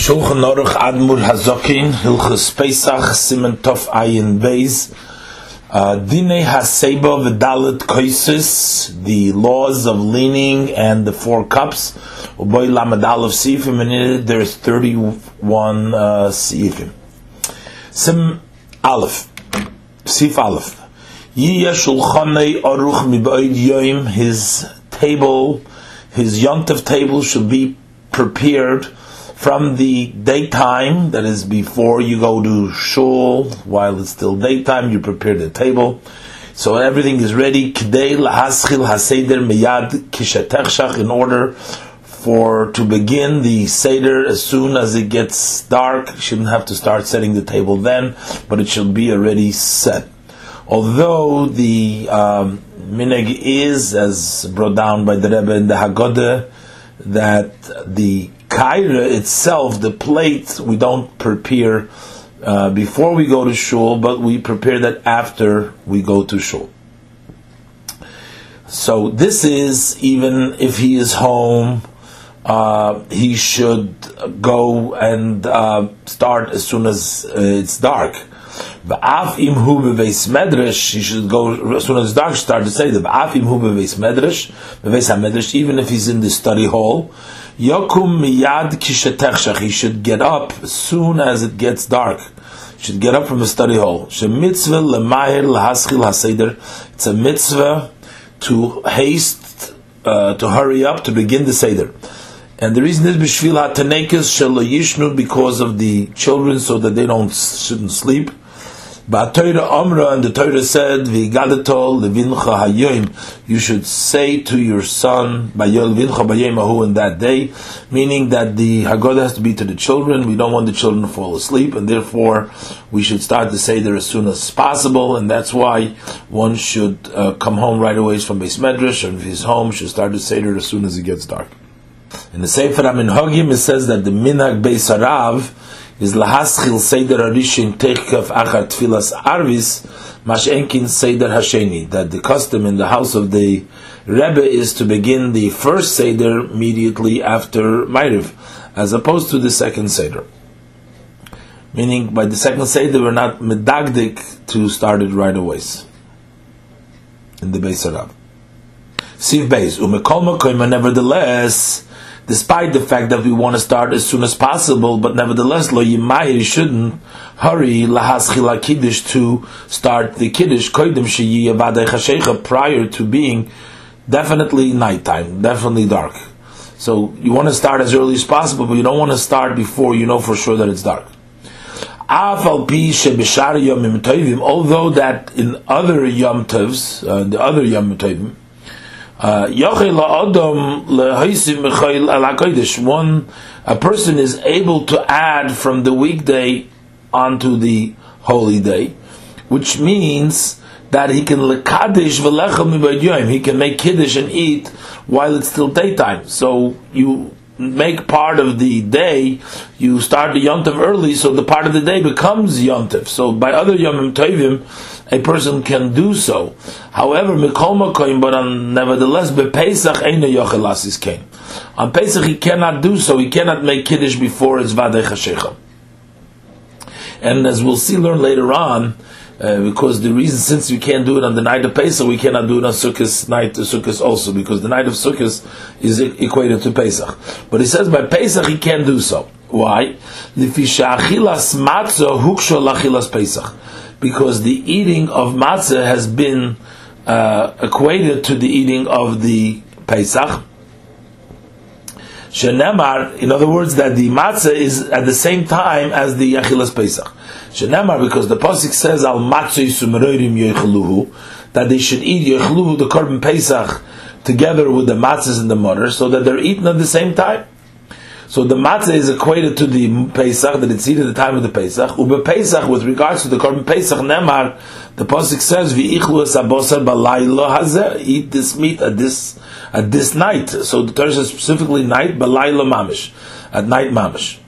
Shulchan Aruch Admur Hazokin Hilchus Pesach Simen Tov Ayin Beis. Uh, Dine Haseba V'Dalet Koisis The laws of leaning and the four cups. Uboy Lamed Aleph Sifim and there's 31 uh, Sifim Sim Aleph Sif Aleph. Yiyah Shulchanei Aruch Miboid Yoim His table his yontav table should be prepared from the daytime, that is before you go to shul, while it's still daytime, you prepare the table. So everything is ready. K'dei lahaschil haseder miyad kishetechshach in order for to begin the seder as soon as it gets dark. You shouldn't have to start setting the table then, but it should be already set. Although the um, is, as brought down by the Rebbe in the Haggadah, that the kaira itself, the plate, we don't prepare uh, before we go to shul, but we prepare that after we go to shul. So this is even if he is home, uh, he should go and uh, start as soon as uh, it's dark. V'af im hu beveis medrash, he should go as soon as dark. Start to say the v'af im hu beveis medrash, beveis medrash, even if he's in the study hall. Yokum miyad kishetechshach, he should get up as soon as it gets dark. He should get up from the study hall. She mitzvah lemayir lahaschil haseder. It's a mitzvah to haste, uh, to hurry up to begin the seder. And the reason is b'shvil hatanekes shelo yishnu because of the children, so that they don't shouldn't sleep. But Torah Amra and the Torah said, "V'gadatol levincha hayoim." You should say to your son, "Bayol vincha bayemahu" in that day, meaning that the Haggadah has to be to the children. We don't want the children to fall asleep, and therefore we should start the seder as soon as possible. And that's why one should uh, come home right away from Beis Medrash, and if he's home, should start the seder as soon as it gets dark. In the Sefer Hagim, it says that the minhag Beis Harav is lahaschil seder arishin techkaf achar tfilas arvis mashenkin seder hasheni. That the custom in the house of the Rebbe is to begin the first seder immediately after Ma'ariv, as opposed to the second seder. Meaning, by the second seder, we're not medagdik to start it right away. In the Beis Harav. Siv Beis, umekol makoima, nevertheless, despite the fact that we want to start as soon as possible, but nevertheless, lo yimayir shouldn't hurry lahaschila kiddush to start the kiddush koidim sheyi avadei chashecha prior to being definitely nighttime, definitely dark. So you want to start as early as possible, but you don't want to start before you know for sure that it's dark. Although that in other yom tovs, uh, the other yom tovim, one a person is able to add from the weekday onto the holy day, which means that he can lekadish He can make kiddush and eat while it's still daytime. So you make part of the day, you start the yontiv early, so the part of the day becomes yontiv. So by other yomim tovim, a person can do so. However, mikol makoim, but on, nevertheless, bepesach eina yochelasis came. On Pesach he cannot do so. He cannot make kiddush before it's vadei chashecha. And as we'll see, learn later on, uh, because the reason, since we can't do it on the night of Pesach, we cannot do it on Sukkot night to Sukkot also, because the night of Sukkot is equated to Pesach. But he says by Pesach he can't do so. Why? Because the eating of matzah has been uh, equated to the eating of the Pesach. Shenemar, in other words, that the matzah is at the same time as the Achilas Pesach. Shenemar, because the Pasuk says, Al matzah that they should eat yoicheluhu, the Korban Pesach, together with the matzahs and the mutter, so that they're eaten at the same time. So the matzah is equated to the Pesach, that it's eaten at the time of the Pesach. Ube Pesach, with regards to the Korban Pesach, Nemar, the Pasuk says, V'ichlu es abosar balaylo hazeh, eat this meat at this, at this night. So the Torah says specifically night, balaylo mamish, at night mamish.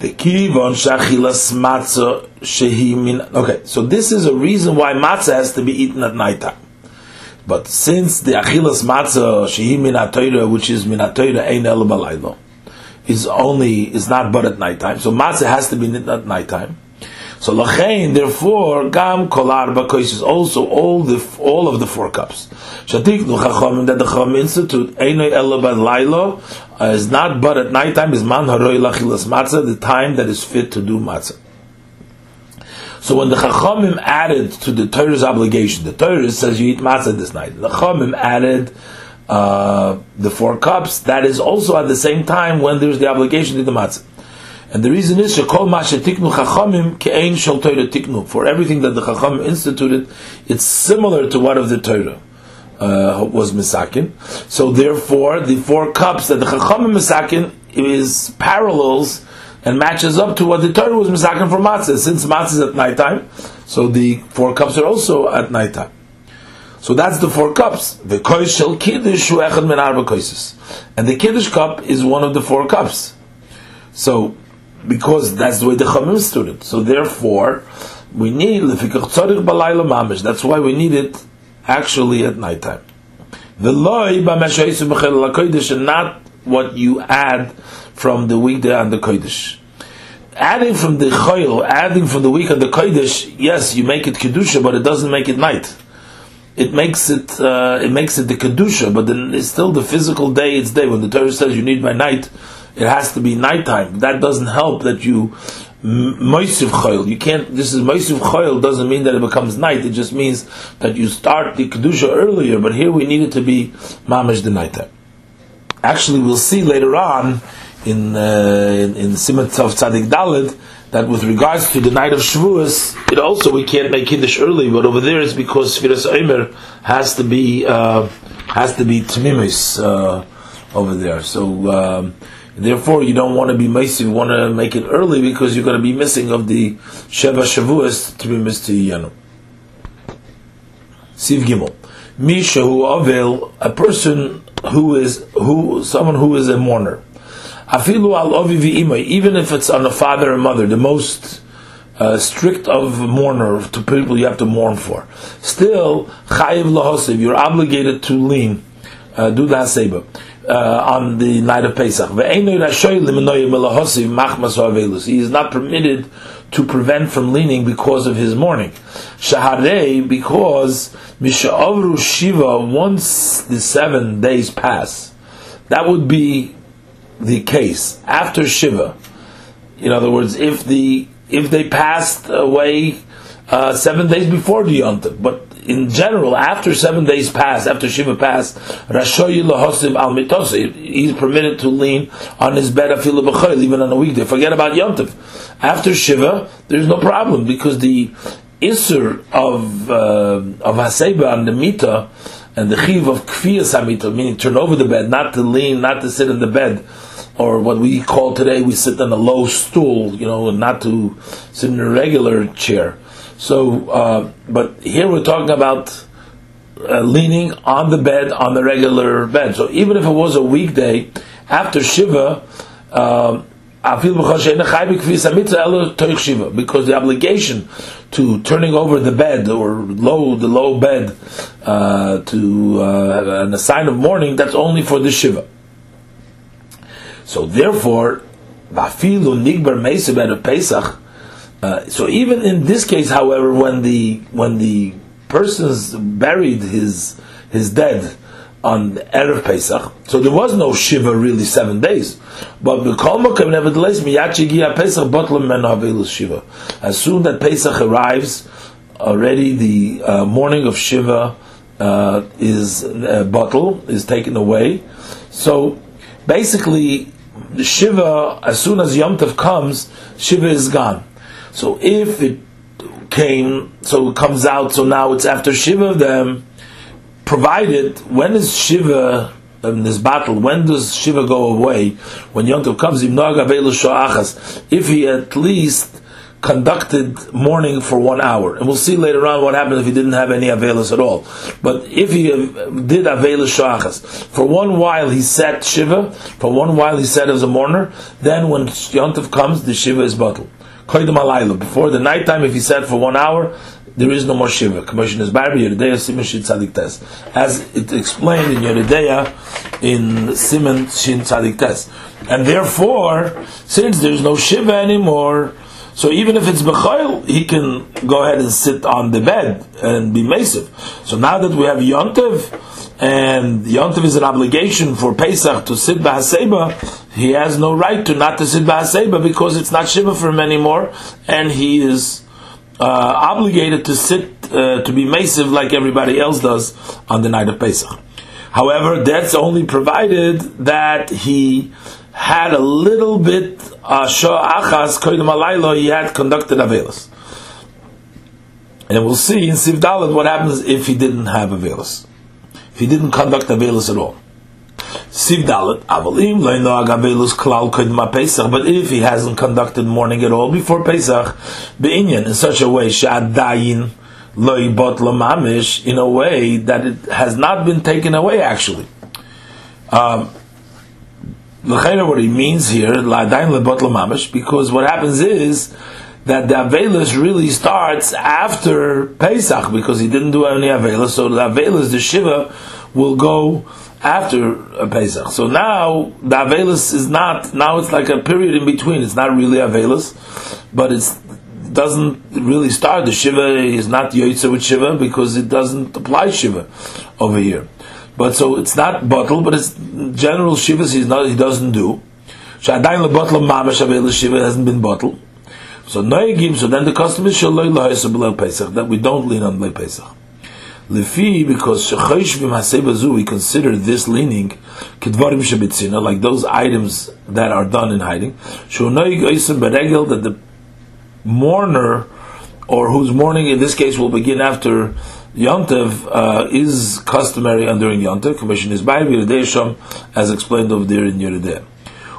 The kivon shachilas matzah shehi min. Okay, so this is a reason why matzah has to be eaten at night time. But since the achilas matzah shehi min which is min ein el balaylo is only is not but at nighttime. So matzah has to be at nighttime. So lachain, therefore, gam kolar is also all the all of the four cups. Shatiknu chachamim that the chacham institute lailo uh, is not but at nighttime is man haroi lachilas matzah the time that is fit to do matzah. So when the chachamim added to the Torah's obligation, the Torah says you eat matzah this night. The chachamim added uh, the four cups. That is also at the same time when there's the obligation to the matzah. And the reason is shekol tiknu chachamim Torah tiknu. For everything that the chachamim instituted, it's similar to what of the Torah. Uh, was misakin. So therefore, the four cups that the chachamim misakin is parallels and matches up to what the Torah was misakin for matzah. Since matzah is at nighttime, so the four cups are also at nighttime. So that's the four cups. The koish shel kiddush echad min arba and the kiddush cup is one of the four cups. So because that's the way the Chamim stood it. So therefore, we need lefikach tzarich balayla mamish. That's why we need it actually at nighttime. The loy b'meshayis and not what you add from the weekday on the kodesh. Adding from the choil, adding from the week on the kodesh, yes, you make it kedusha, but it doesn't make it night. It makes it, uh, it makes it the kedusha, but then it's still the physical day. It's day when the Torah says you need by night it has to be nighttime. That doesn't help that you moisiv choil. You can't. This is moisiv choil doesn't mean that it becomes night. It just means that you start the kedusha earlier. But here we need it to be mamish the nighttime. Actually, we'll see later on in uh, in, in of Tzadik Dalit that with regards to the night of Shavuos, it also we can't make kiddush early. But over there, it's because Firas Omer has to be uh, has to be tmimis uh, over there. So. Um, Therefore, you don't want to be messy. You want to make it early because you're going to be missing of the Sheva Shavuos to be missed to Yanu. Siv Gimel. Misha who avel, a person who is, who, someone who is a mourner. Afilu al even if it's on a father and mother, the most uh, strict of mourner to people you have to mourn for. Still, chayiv lahosiv, you're obligated to lean, uh, do the haseba uh, on the night of Pesach. He is not permitted to prevent from leaning because of his mourning. Shaharei, because Misha'avru Shiva, once the seven days pass, that would be the case after Shiva. In other words, if the if they passed away uh, seven days before the but in general, after seven days pass, after Shiva passed, Rashoyi lahosiv al mitose, he's permitted to lean on his bed afilu b'choyl, even on a weekday. Forget about Yontif. After Shiva, there's no problem because the Isser of uh, of Haseba on the Mita and the Chiv of Kfiyas Hamita, meaning turn over the bed, not to lean, not to sit in the bed, or what we call today, we sit on a low stool, you know, and not to sit in a regular chair. So, uh, but here we're talking about uh, leaning on the bed on the regular bed. So even if it was a weekday after Shiva, Shiva because the obligation to turning over the bed or low the low bed uh, to uh, and a sign of mourning that's only for the shiva. So therefore, vafilu nigbar meisabed of Pesach uh, so even in this case, however, when the when the person's buried his his dead on erev Pesach, so there was no shiva really seven days. But the nevertheless, Pesach shiva. As soon that Pesach arrives, already the uh, morning of shiva uh, is uh, bottle is taken away. So basically, the shiva as soon as Yom Tov comes, shiva is gone. So if it came, so it comes out, so now it's after Shiva of them, provided, when is Shiva in this battle, when does Shiva go away? When Yom Tov comes, if he at least conducted mourning for one hour. And we'll see later on what happens if he didn't have any Avelis at all. But if he did Avelis Shachas, for one while he sat Shiva, for one while he sat as a mourner, then when Yom Tov comes, the Shiva is bottled. Alayla. Before the night time, if he said for one hour, there is no more Shiva. Commission is Barbi, Yeridea, Simon Shin Tzadik Tes. As it explained in Yeridea, in Simon Shin Tzadik Tes. And therefore, since there's no Shiva anymore, so even if it's Bechayil, he can go ahead and sit on the bed and be Mesiv. So now that we have Yontev, and Yontiv is an obligation for Pesach to sit Bahaseba, he has no right to not to sit Bahaseba because it's not Shiva for him anymore, and he is uh, obligated to sit uh, to be Mesiv like everybody else does on the night of Pesach. However, that's only provided that he had a little bit uh, Achas Koidim he had conducted Avelis. And we'll see in Siv Dalet what happens if he didn't have Avelis if he didn't conduct Avelus at all. Siv Dalet, Avalim, Leinoag Avelus Klal Kodma Pesach, but if he hasn't conducted mourning at all before Pesach, Be'inyan, in such a way, Sha'adayin, Loi Bot Mamish, in a way that it has not been taken away actually. Um, what he means here, because what happens is, that the Avelus really starts after Pesach because he didn't do any Avelus. So the Avelus, the Shiva, will go after Pesach. So now the Avelus is not, now it's like a period in between. It's not really Avelus, but it doesn't really start. The Shiva is not Yoitza with Shiva because it doesn't apply Shiva over here. But so it's not bottle, but it's general Shivas he's not, he doesn't do. Shadayin lebotl mamash Avelus Shiva hasn't been bottled. So noigim. So then the custom is shaloi lahisa below Pesach that we don't lean on below Pesach. Lefi because shechoshvim hasebazu we consider this leaning kedvarim shebitzina like those items that are done in hiding. Shonoig oisim beregel that the mourner or whose mourning in this case will begin after Yontev uh, is customary during Yontev. Commission is by Yeridei as explained over there in Yeridei.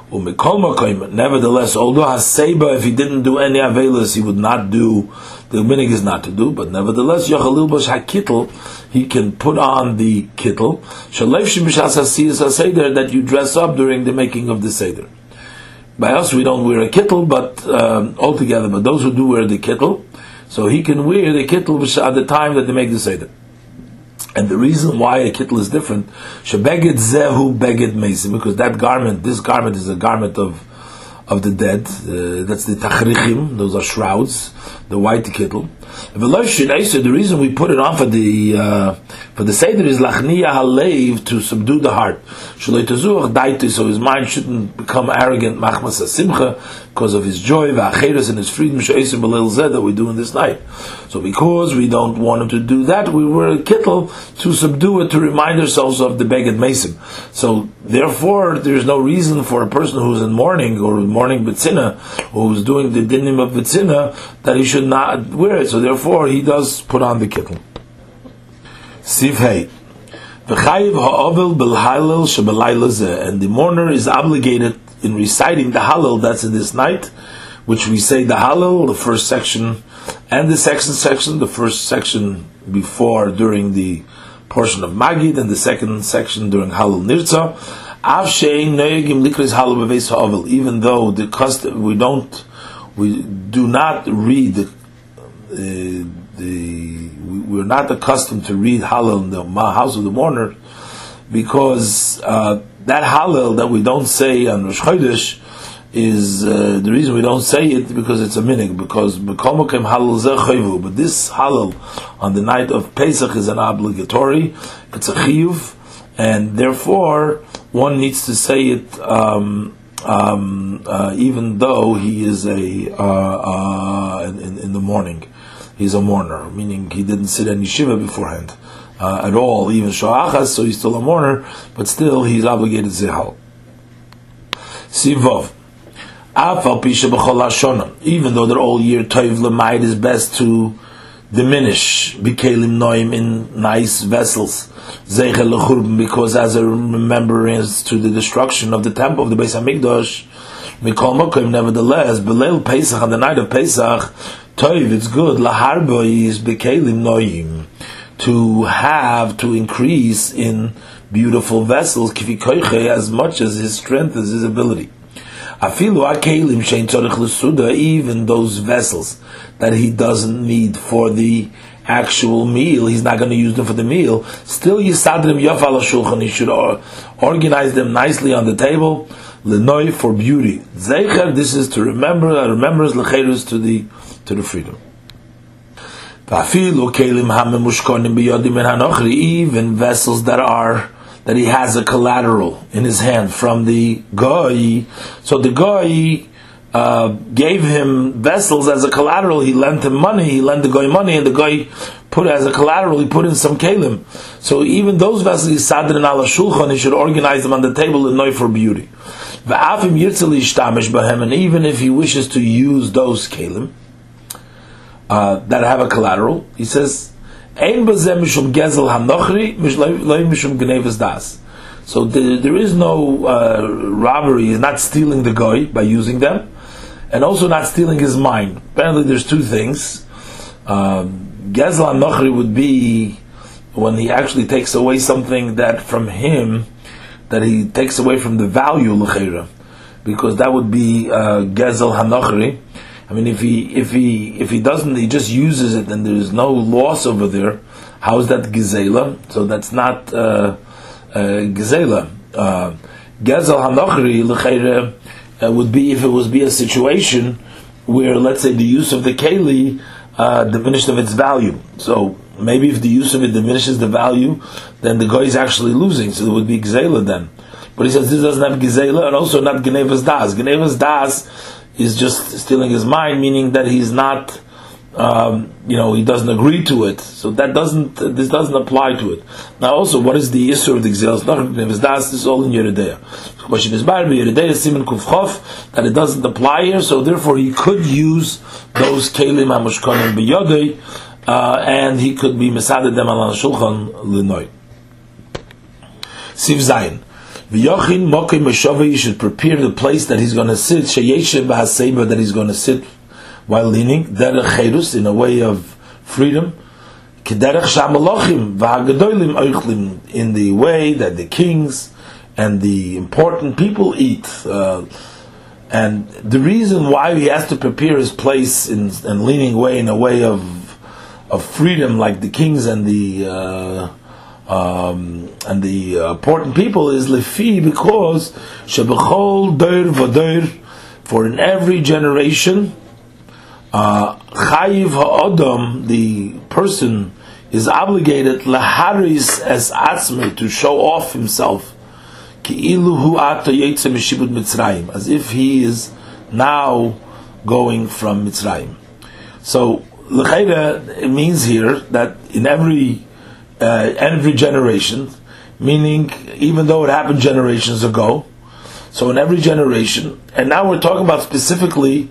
Nevertheless, although Haseba, if he didn't do any Avelis, he would not do, the minig is not to do, but nevertheless, Yachalil Bash HaKittel, he can put on the kittel, Shalev Shemishas HaSiyas HaSeder, that you dress up during the making of the Seder. By us, we don't wear a kittel, but um, altogether, but those who do wear the kittel, so he can wear the kittel at the time that they make the Seder. And the reason why a kittel is different, shebeged zehu beged mesim, because that garment, this garment is a garment of of the dead. Uh, that's the tachrichim; those are shrouds, the white kittel. The reason we put it on for the uh, for the seder is lachniya halev to subdue the heart. So his mind shouldn't become arrogant, machmas simcha, because of his joy, v'acheres and his freedom, that we do in this night. So because we don't want him to do that, we wear a kittel to subdue it, to remind ourselves of the beged mesim. So therefore, there's no reason for a person who's in mourning or mourning betzina, who's doing the dinim of betzina, that he should not wear it. So therefore, he does put on the kittel. Sivhei. And the mourner is obligated in reciting the Hallel that's in this night, which we say the Hallel, the first section, and the second section, the first section before during the portion of Magid, and the second section during Hallel Nirza. Even though the custom we don't, we do not read the, uh, the we, are not accustomed to read Hallel in the house of the mourner because. Uh, that Hallel that we don't say on Rosh Chodesh is uh, the reason we don't say it because it's a minig because Hallel but this Hallel on the night of Pesach is an obligatory, it's a chiyuv, and therefore one needs to say it um, um, uh, even though he is a uh, uh in, in, the morning, he's a mourner, meaning he didn't sit any shiva beforehand uh, at all, even shoachas, so he's still a mourner, but still he's obligated zihal. Sivov. Even though they're all year toiv lemait is best to diminish bikelim noim in nice vessels because as a remembrance to the destruction of the temple of the Beis Hamikdash mikol mokim nevertheless belel Pesach on the night of Pesach toiv it's good laharbo is bikelim noim to have to increase in beautiful vessels as much as his strength as his ability. Afilu akelim shein tzorich l'suda, even those vessels that he doesn't need for the actual meal, he's not going to use them for the meal. Still, yisadrim yafal shulchan. He should organize them nicely on the table. Lenoi for beauty. Zeicher. This is to remember. Uh, Remembers lecherus to the to the freedom. Even vessels that are that he has a collateral in his hand from the goy. So the goy uh, gave him vessels as a collateral. He lent him money. He lent the goy money, and the goy put as a collateral. He put in some kalim. So even those vessels, he sadrin ala shulchan. He should organize them on the table in noy for beauty. And even if he wishes to use those kalim uh, that have a collateral, he says Ein mishum gezel hanochri, mishum gnevas das. So the, there is no uh, robbery. He's not stealing the guy by using them, and also not stealing his mind. Apparently, there's two things. Um, gezel hanochri would be when he actually takes away something that from him that he takes away from the value l'cheira, because that would be uh, gezel hanochri I mean, if he if he if he doesn't, he just uses it, and there is no loss over there. How is that gezela? So that's not uh, uh, gezela. Uh, Gezel hanochri uh, would be if it was be a situation where, let's say, the use of the keli uh, diminished of its value. So maybe if the use of it diminishes the value, then the guy is actually losing. So it would be gezela then. But he says this doesn't have gezela and also not genevas das. Genevas das is just stealing his mind, meaning that he's not, um, you know, he doesn't agree to it. So that doesn't, this doesn't apply to it. Now, also, what is the issue of the Gzelas? This is all in Yeridea. The question is, Yeridea Simon Kufchof, that it doesn't apply here, so therefore he could use those Kelim HaMushkonim B'yodei, uh, and he could be Mesaded them al Shulchan Linoy. Siv Zayin. V'yochin mokim meshova, you should prepare the place that he's going to sit, sheyeshem b'haseba, that he's going to sit while leaning, derech cherus, in a way of freedom, kederech shamalochim v'hagadolim oichlim, in the way that the kings and the important people eat. Uh, and the reason why he has to prepare his place in, and leaning way in a way of of freedom, like the kings and the uh, um, and the uh, important people is lefi because shebechol doir v'doir for in every generation uh, chayiv ha'odam the person is obligated laharis as atzme to show off himself as if he is now going from Mitzrayim. So it means here that in every uh, every generation, meaning even though it happened generations ago, so in every generation, and now we're talking about specifically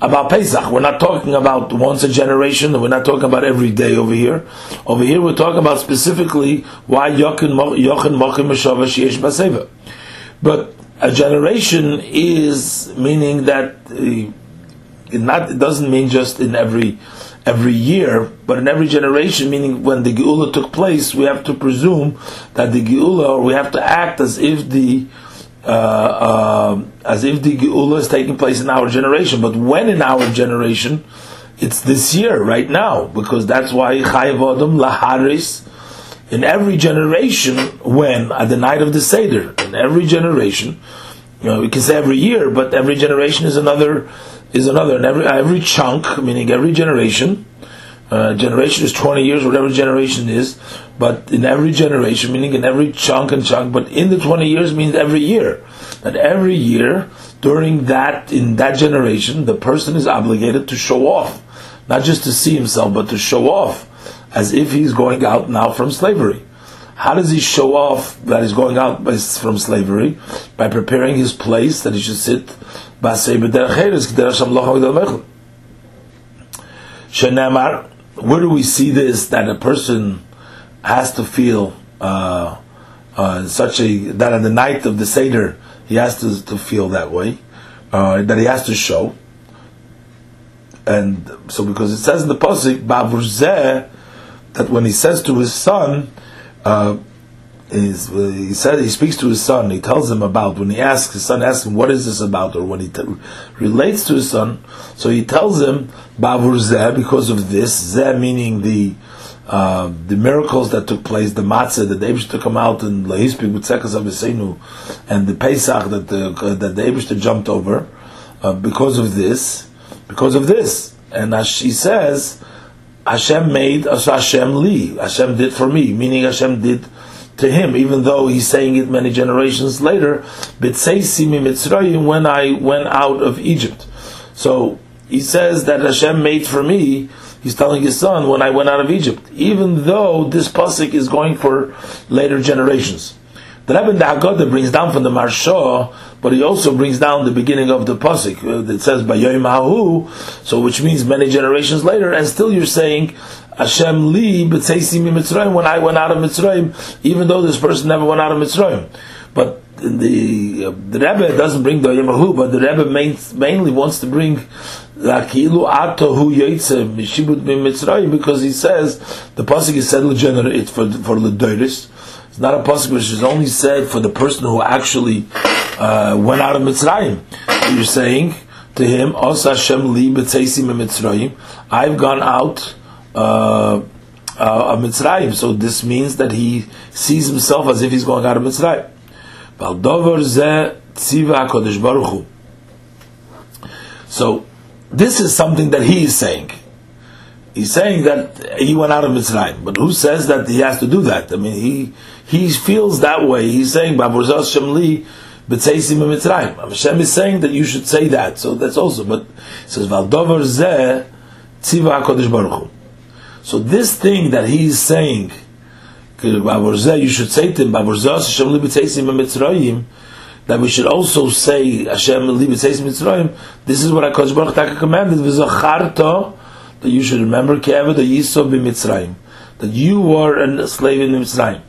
about Pesach. We're not talking about once a generation, we're not talking about every day over here. Over here, we're talking about specifically why Yochen Mochim Meshava Yesh Baseva. But a generation is meaning that uh, it, not, it doesn't mean just in every every year, but in every generation, meaning when the Geula took place, we have to presume that the Geula, or we have to act as if the uh, uh, as if the Geula is taking place in our generation. But when in our generation, it's this year, right now, because that's why Chayav Adam Laharis. In every generation, when at the night of the Seder, in every generation, you know, we can say every year, but every generation is another is another. And every every chunk, meaning every generation, uh, generation is twenty years, whatever generation is. But in every generation, meaning in every chunk and chunk, but in the twenty years means every year. That every year during that in that generation, the person is obligated to show off, not just to see himself, but to show off, as if he's going out now from slavery. How does he show off that he's going out from slavery? By preparing his place that he should sit where do we see this that a person has to feel uh, uh, such a that on the night of the seder he has to, to feel that way, uh, that he has to show, and so because it says in the pasuk that when he says to his son, uh, is he said he speaks to his son. He tells him about when he asks his son asks him what is this about, or when he t- relates to his son. So he tells him Bavur Zeh because of this Zeh meaning the uh, the miracles that took place, the matzah that the took him out and Lahispik with Sekas and the Pesach that the uh, that the Abish jumped over uh, because of this, because of this, and as she says. Hashem made as Hashem li. Hashem did for me, meaning Hashem did to him, even though he's saying it many generations later, Mitzrayim when I went out of Egypt. So he says that Hashem made for me, he's telling his son, when I went out of Egypt, even though this pasuk is going for later generations. The Rebbe in the Haggadah brings down from the Maharsha, but he also brings down the beginning of the pasuk that says Bayoim Hahu, so which means many generations later, and still you're saying Hashem li b'tzeisi mi Mitzrayim when I went out of Mitzrayim, even though this person never went out of Mitzrayim. But the uh, the Rebbe doesn't bring the Yemahu, but the Rebbe main, mainly wants to bring Lakilu Atohu Yaitze Mishibut Mitzrayim because he says the pasuk is said for for the Doris. It's not a pasuk which is only said for the person who actually uh, went out of Mitzrayim. You're saying to him, Os Hashem li Mitzrayim. I've gone out uh, uh, of Mitzrayim. So this means that he sees himself as if he's going out of Mitzrayim. So this is something that he is saying. He's saying that he went out of Mitzrayim, but who says that he has to do that? I mean, he he feels that way. He's saying Mitzrayim. Hashem is saying that you should say that. So that's also. But he says Valdover zeh Hakadosh Baruch. So this thing that he's saying, you should say to him, that we should also say Hashem Mitzrayim. This is what HaKadosh Baruch Hu commanded. That you should remember Kever the Yisov Mitzrayim. That you were a slave in Mitzrayim.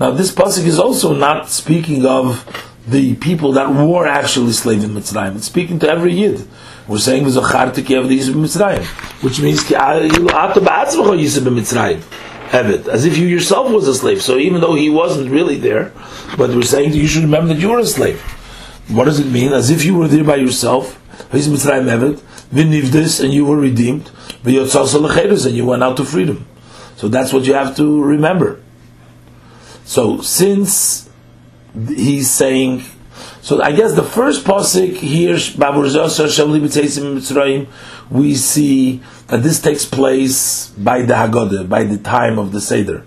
Now this pasuk is also not speaking of the people that were actually slaves in Mitzrayim. It's speaking to every Yid. We're saying which means as if you yourself was a slave. So even though he wasn't really there, but we're saying that you should remember that you were a slave. What does it mean? As if you were there by yourself. V'nivdis, and you were redeemed. And you went out to freedom. So that's what you have to remember. So since he's saying so I guess the first pasuk here, Mitzrayim, we see that this takes place by the Haggadah, by the time of the Seder.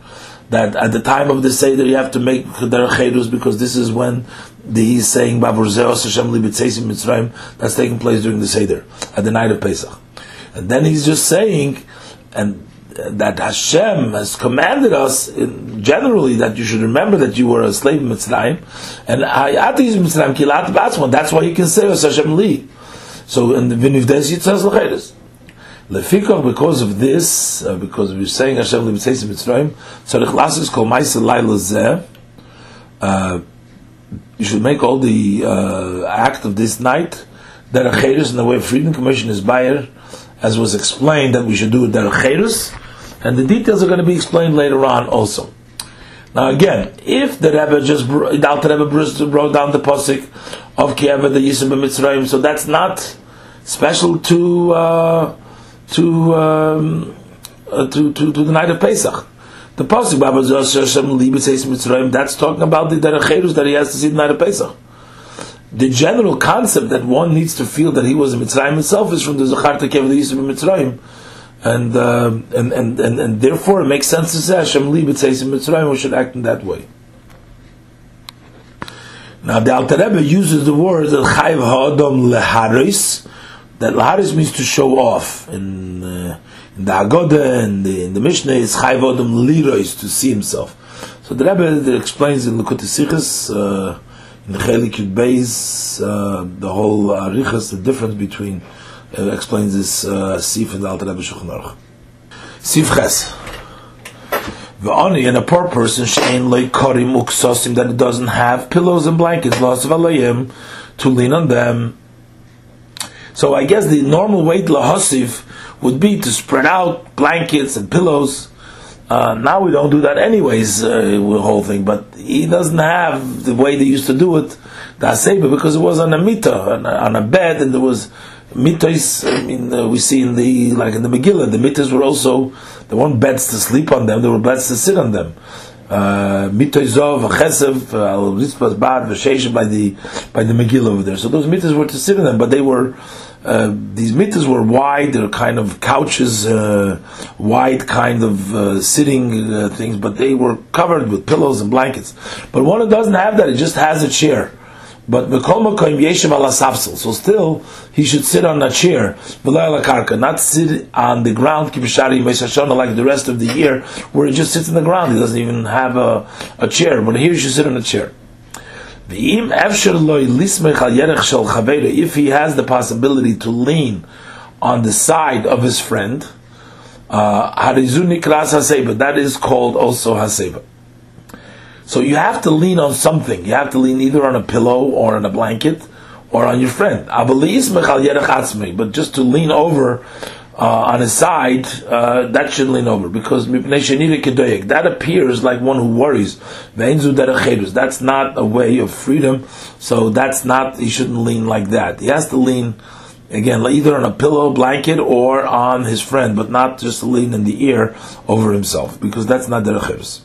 That at the time of the Seder you have to make Chedus because this is when the, he's saying Mitzrayim, that's taking place during the Seder, at the night of Pesach. And then he's just saying, and that Hashem has commanded us in, generally that you should remember that you were a slave in Mitzrayim, and Hayatiz Mitzrayim Kilat Batzman. That's why you can say Hashem Li. So in the Vinivdes Yitzhak L'Cheres. Lefikov, because of this, uh, because we're saying Hashem Li Mitzrayim Mitzrayim, Tzarich Lasis Kol Ma'isa Laila Zeh. Uh, you should make all the uh, act of this night that a in the way of freedom commission is buyer, as was explained that we should do it that a and the details are going to be explained later on also. Now again, if the Rebbe just the Alter Rebbe wrote down the posik of Kieva the Yisum Mitzrayim, so that's not special to uh, to, um, uh, to, to to the night of Pesach. The posik Baba Mitzrayim that's talking about the derechedus that he has to see the night of Pesach. The general concept that one needs to feel that he was a Mitzrayim himself is from the Zachar Tekev the Yisum Mitzrayim and, uh, and, and, and, and therefore it makes sense to say Hashem li b'tzeis Mitzrayim, we should act in that way. Now the Alter Rebbe uses the word chayv ha'adam leharis, that leharis means to show off. In, uh, in the Haggadah and the, in the Mishnah, it's chayv ha'adam lirois, to see himself. So the Rebbe explains in Lekut Sichas, uh, in the Chelik Yud Beis, uh, the whole Arichas, the difference between uh, explains this uh, Sif in the Alter Rebbe Shulchan. Sif Ches. V'ani, and a poor person, shein loy korim uksosim, that it doesn't have pillows and blankets, los of alayim, to lean on them. So I guess the normal way to lahosiv would be to spread out blankets and pillows, Uh, now we don't do that anyways, uh, whole thing. But he doesn't have the way they used to do it, the haseba, because it was on a mita, on on a bed, and there was mitas. I mean, uh, we see in the like in the Megillah, the mitas were also there weren't beds to sleep on them; there were beds to sit on them. Uh, mitoizov, chesev, al rizpas bad, v'sheshem by the by the Megillah over there. So those mitas were to sit on them, but they were uh, these mitas were wide, they're kind of couches, uh, wide kind of uh, sitting uh, things, but they were covered with pillows and blankets. But one that doesn't have that, it just has a chair. But so still he should sit on a chair, not sit on the ground, like the rest of the year, where he just sits on the ground. He doesn't even have a, a chair. But here he should sit on a chair. If he has the possibility to lean on the side of his friend, uh, that is called also haseba. So you have to lean on something. You have to lean either on a pillow or on a blanket or on your friend. But just to lean over uh, on his side, uh, that should lean over because that appears like one who worries. That's not a way of freedom. So that's not. He shouldn't lean like that. He has to lean again either on a pillow, blanket, or on his friend, but not just lean in the ear over himself because that's not derech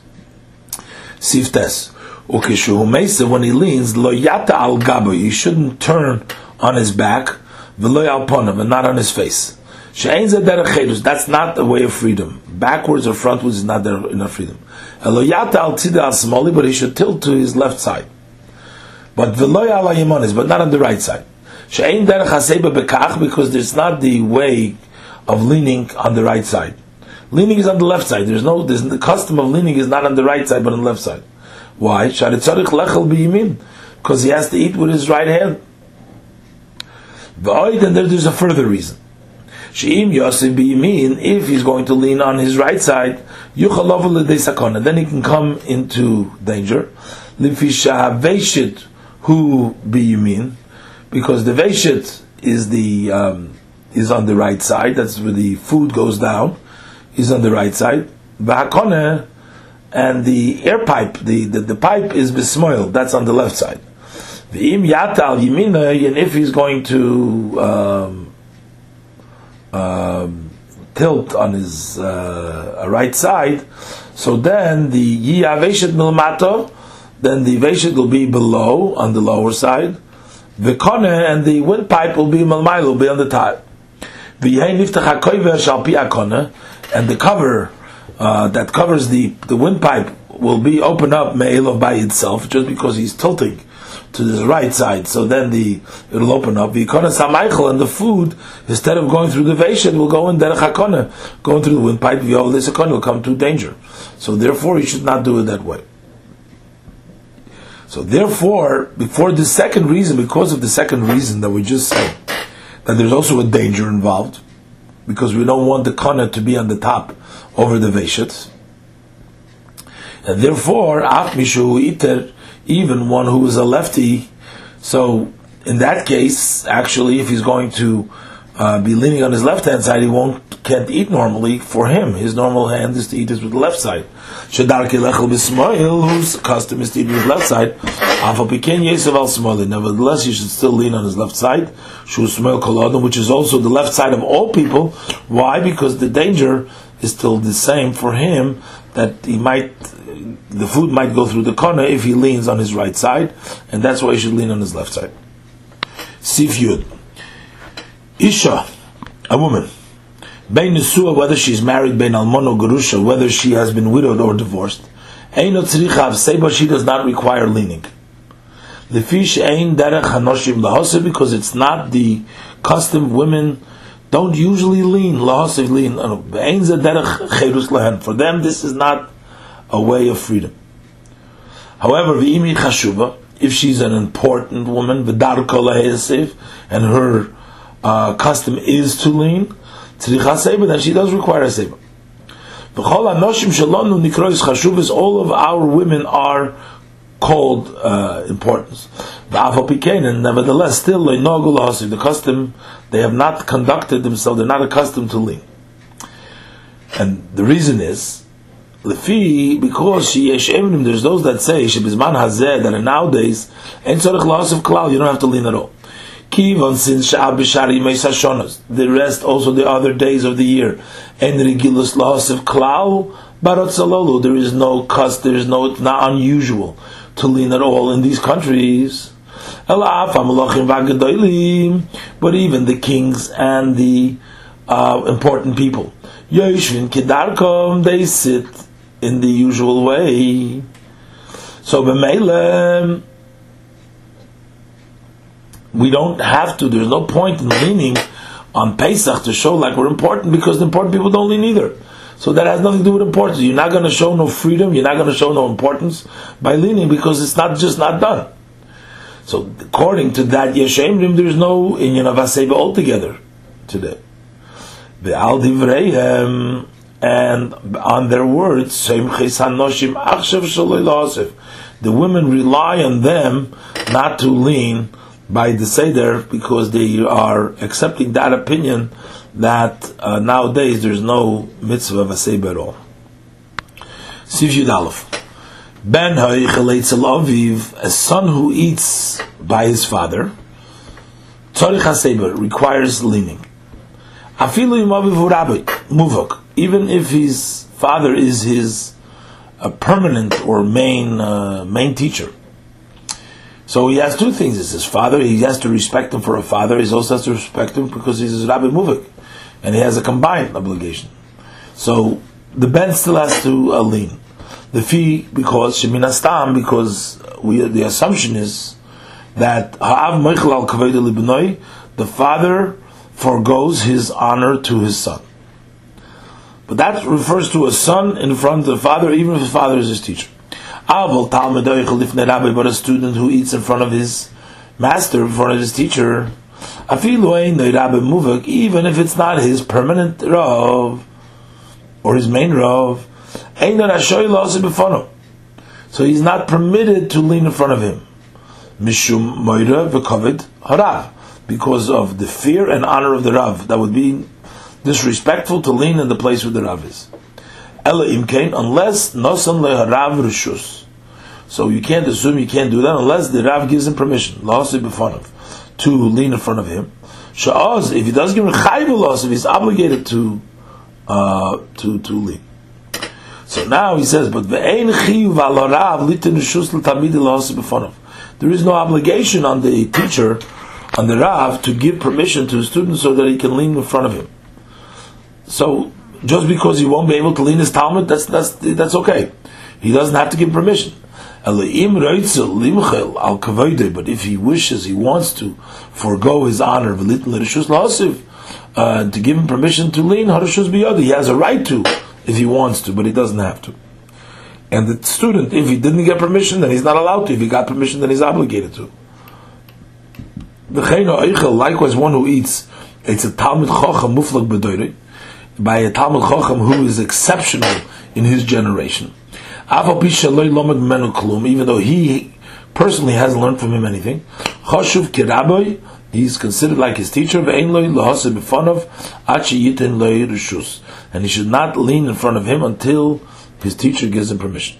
Siftes. Ukishu when he leans, lo yata al gabo, he shouldn't turn on his back, v'lo al ponim, and not on his face. That's not a way of freedom. Backwards or frontwards is not there enough freedom. But he should tilt to his left side. But but not on the right side. Because there's not the way of leaning on the right side. Leaning is on the left side. There's no, there's, the custom of leaning is not on the right side, but on the left side. Why? Because he has to eat with his right hand. And there's a further reason. If he's going to lean on his right side, then he can come into danger. Lifisha Veshit who Biyimin, because the Veshit is the um, is on the right side, that's where the food goes down, is on the right side. V'hakone, and the air pipe, the, the, the pipe is bismoil, that's on the left side. V'im yatal yimina, and if he's going to um, um, tilt on his uh, right side, so then the yiyaveshet milmato, then the veshet will be below on the lower side. Kone and the windpipe will be milmail, will be on the top. And the cover uh, that covers the, the windpipe will be open up me'elov by itself, just because he's tilting to the right side, so then the it'll open up. The samaychel and the food, instead of going through the veshet, will go in derech hakona, going through the windpipe. V'yol this hakona will come to danger. So therefore, you should not do it that way. So therefore, before the second reason, because of the second reason that we just said, that there's also a danger involved, because we don't want the kana to be on the top over the veshet. And therefore, af mishu iter even one who is a lefty. So in that case, actually, if he's going to uh, be leaning on his left hand side, he won't can't eat normally. For him, his normal hand is to eat it with the left side. Shadarkile smile, whose custom is to eat with the left side. Nevertheless, he should still lean on his left side, which is also the left side of all people. Why? Because the danger is still the same for him that he might the food might go through the corner if he leans on his right side, and that's why he should lean on his left side. Sif. Isha, a woman. Bein Nesua, whether she's married, Bein Almono Gerusha, whether she has been widowed or divorced. Eino Tzrichav, Seba, she does not require leaning. The fish ain derech hanoshim lahoseh because it's not the custom women don't usually lean lahoseh lean. Derech. For them, this is not a way of freedom. However, v'imi chashuva, if she's an important woman, v'darko and her uh, custom is to lean, tzricha seba, then she does require a seba. V'chol anoshim shalonu nikrois chashuvas, all of our women are called uh, importance. And nevertheless, still the custom they have not conducted themselves; they're not accustomed to lean. And the reason is Lefi, because there's those that say, that nowadays, en tzorich of klal, you don't have to lean at all. Kivon since Sha'ab Bishari Meisashonos, the rest also the other days of the year, and regulus loss of klal, barot salolu, there is no cust, there is no, it's not unusual to lean at all in these countries. But even the kings and the uh, important people, they sit in the usual way. So we don't have to. There's no point in leaning on Pesach to show like we're important because the important people don't lean either. So that has nothing to do with importance. You're not going to show no freedom. You're not going to show no importance by leaning because it's not just not done. So according to that Yeshemrim, there's no inyan of Aseba altogether today. The Al Divrei um, and on their words, the women rely on them not to lean by the Seder because they are accepting that opinion that uh, nowadays there's no mitzvah of a Seder at all. Siv Yud Aleph. Ben Aviv, a son who eats by his father, Tzorich requires leaning. Afilu Muvok, even if his father is his a permanent or main uh, main teacher. So he has two things. It's his father. He has to respect him for a father. He also has to respect him because he's his Rabbi Muvik, and he has a combined obligation. So the Ben still has to uh, lean the fee because sheminastam because we the assumption is that Ha'av Meichel al Libnoi, the father foregoes his honor to his son. But that refers to a son in front of the father, even if the father is his teacher. But a student who eats in front of his master, in front of his teacher, even if it's not his permanent Rav or his main Rav, so he's not permitted to lean in front of him. Mishum Moira v'kovid harav because of the fear and honor of the Rav. That would be disrespectful to lean in the place where the Rav is. Ela imkain, unless nosan leharav rishus. So you can't assume you can't do that unless the Rav gives him permission, to lean in front of him. Sha'az, if he does give him chayv if he's obligated to uh, to to lean. So now he says, but al Rav rishus There is no obligation on the teacher on the Rav to give permission to the student so that he can lean in front of him. So just because he won't be able to lean his Talmud, that's that's that's okay. He doesn't have to give permission. But if he wishes, he wants to forego his honor, uh, to give him permission to lean, he has a right to if he wants to, but he doesn't have to. And the student, if he didn't get permission, then he's not allowed to. If he got permission, then he's obligated to. The Likewise, one who eats, it's a Talmud Chacham Muflag B'doire, by a Talmud Chacham who is exceptional in his generation. Even though he personally hasn't learned from him anything, he's considered like his teacher, and he should not lean in front of him until his teacher gives him permission.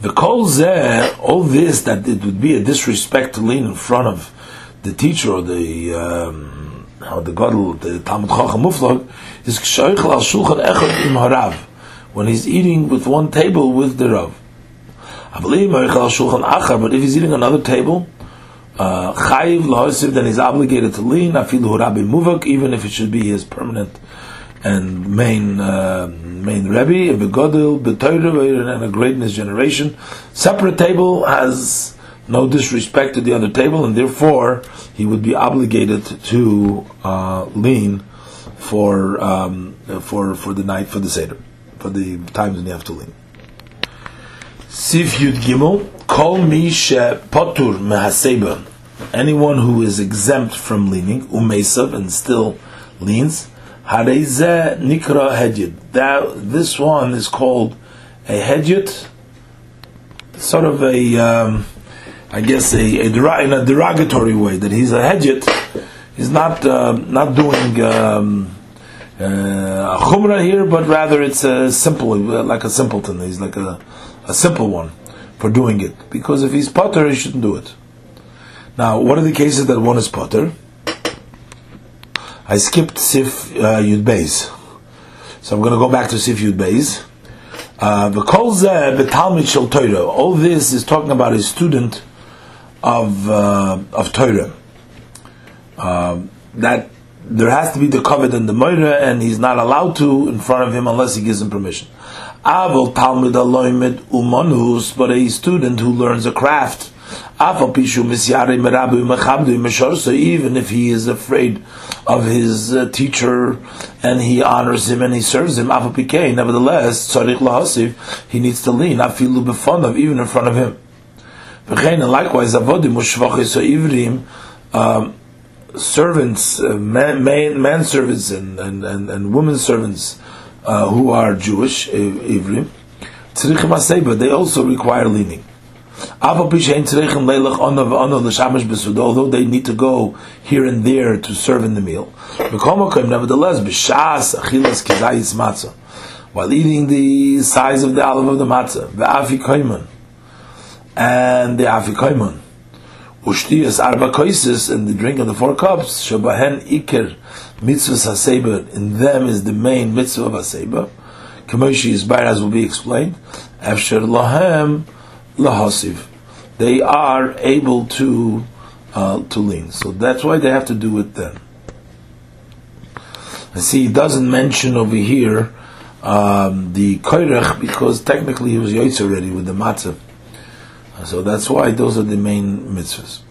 The kol all this that it would be a disrespect to lean in front of the teacher or the um, or the gadol, the Talmud Chacham Muflag, is kshoichel al shulchan echad im harav when he's eating with one table with the rav. I believe al shulchan achar, but if he's eating another table, uh, chayiv lahosiv, then he's obligated to lean afilu rabbi muvak, even if it should be his permanent and main uh, main Rebbe, a begodil, betoyre, and a great in his generation. Separate table has no disrespect to the other table, and therefore he would be obligated to uh, lean for um, for for the night for the seder, for the times when you have to lean. Sif Yud Gimel, Kol Mi Potur Mehaseba. Anyone who is exempt from leaning, umesav, and still leans, Hareze Nikra Hedyot. That this one is called a Hedyot, sort of a, um, I guess, a, a, in a derogatory way that he's a Hedyot. He's not uh, not doing um, uh, here, but rather it's a simple, like a simpleton. He's like a, a simple one for doing it. Because if he's potter, he shouldn't do it. Now, what are the cases that one is potter? I skipped Sif uh, Yud Beis. So I'm going to go back to Sif Yud Beis. Uh, All this is talking about a student of uh, of Torah. Uh, that there has to be the covet and the moira, and he's not allowed to in front of him unless he gives him permission. Avol Talmud Aloimed Umanus, but a student who learns a craft. So even if he is afraid of his uh, teacher and he honors him and he serves him, nevertheless, he needs to lean, even in front of him. And likewise, um, servants, uh, man, man, servants and, and, and, and women servants uh, who are Jewish, Ivrim, they also require leaning. Although they need to go here and there to serve in the meal, nevertheless, while eating the size of the olive of the matzah, and the afikoimon, Ushtias arba koises, and the drink of the four cups, shabahen iker mitzvah haseba, in them is the main mitzvah of haseba. Kamoshi is as will be explained. After lahem lahasiv. They are able to uh, to lean. So that's why they have to do it then. I see he doesn't mention over here um, the koirech because technically he was yaitz already with the matzah. So that's why those are the main mitzvahs.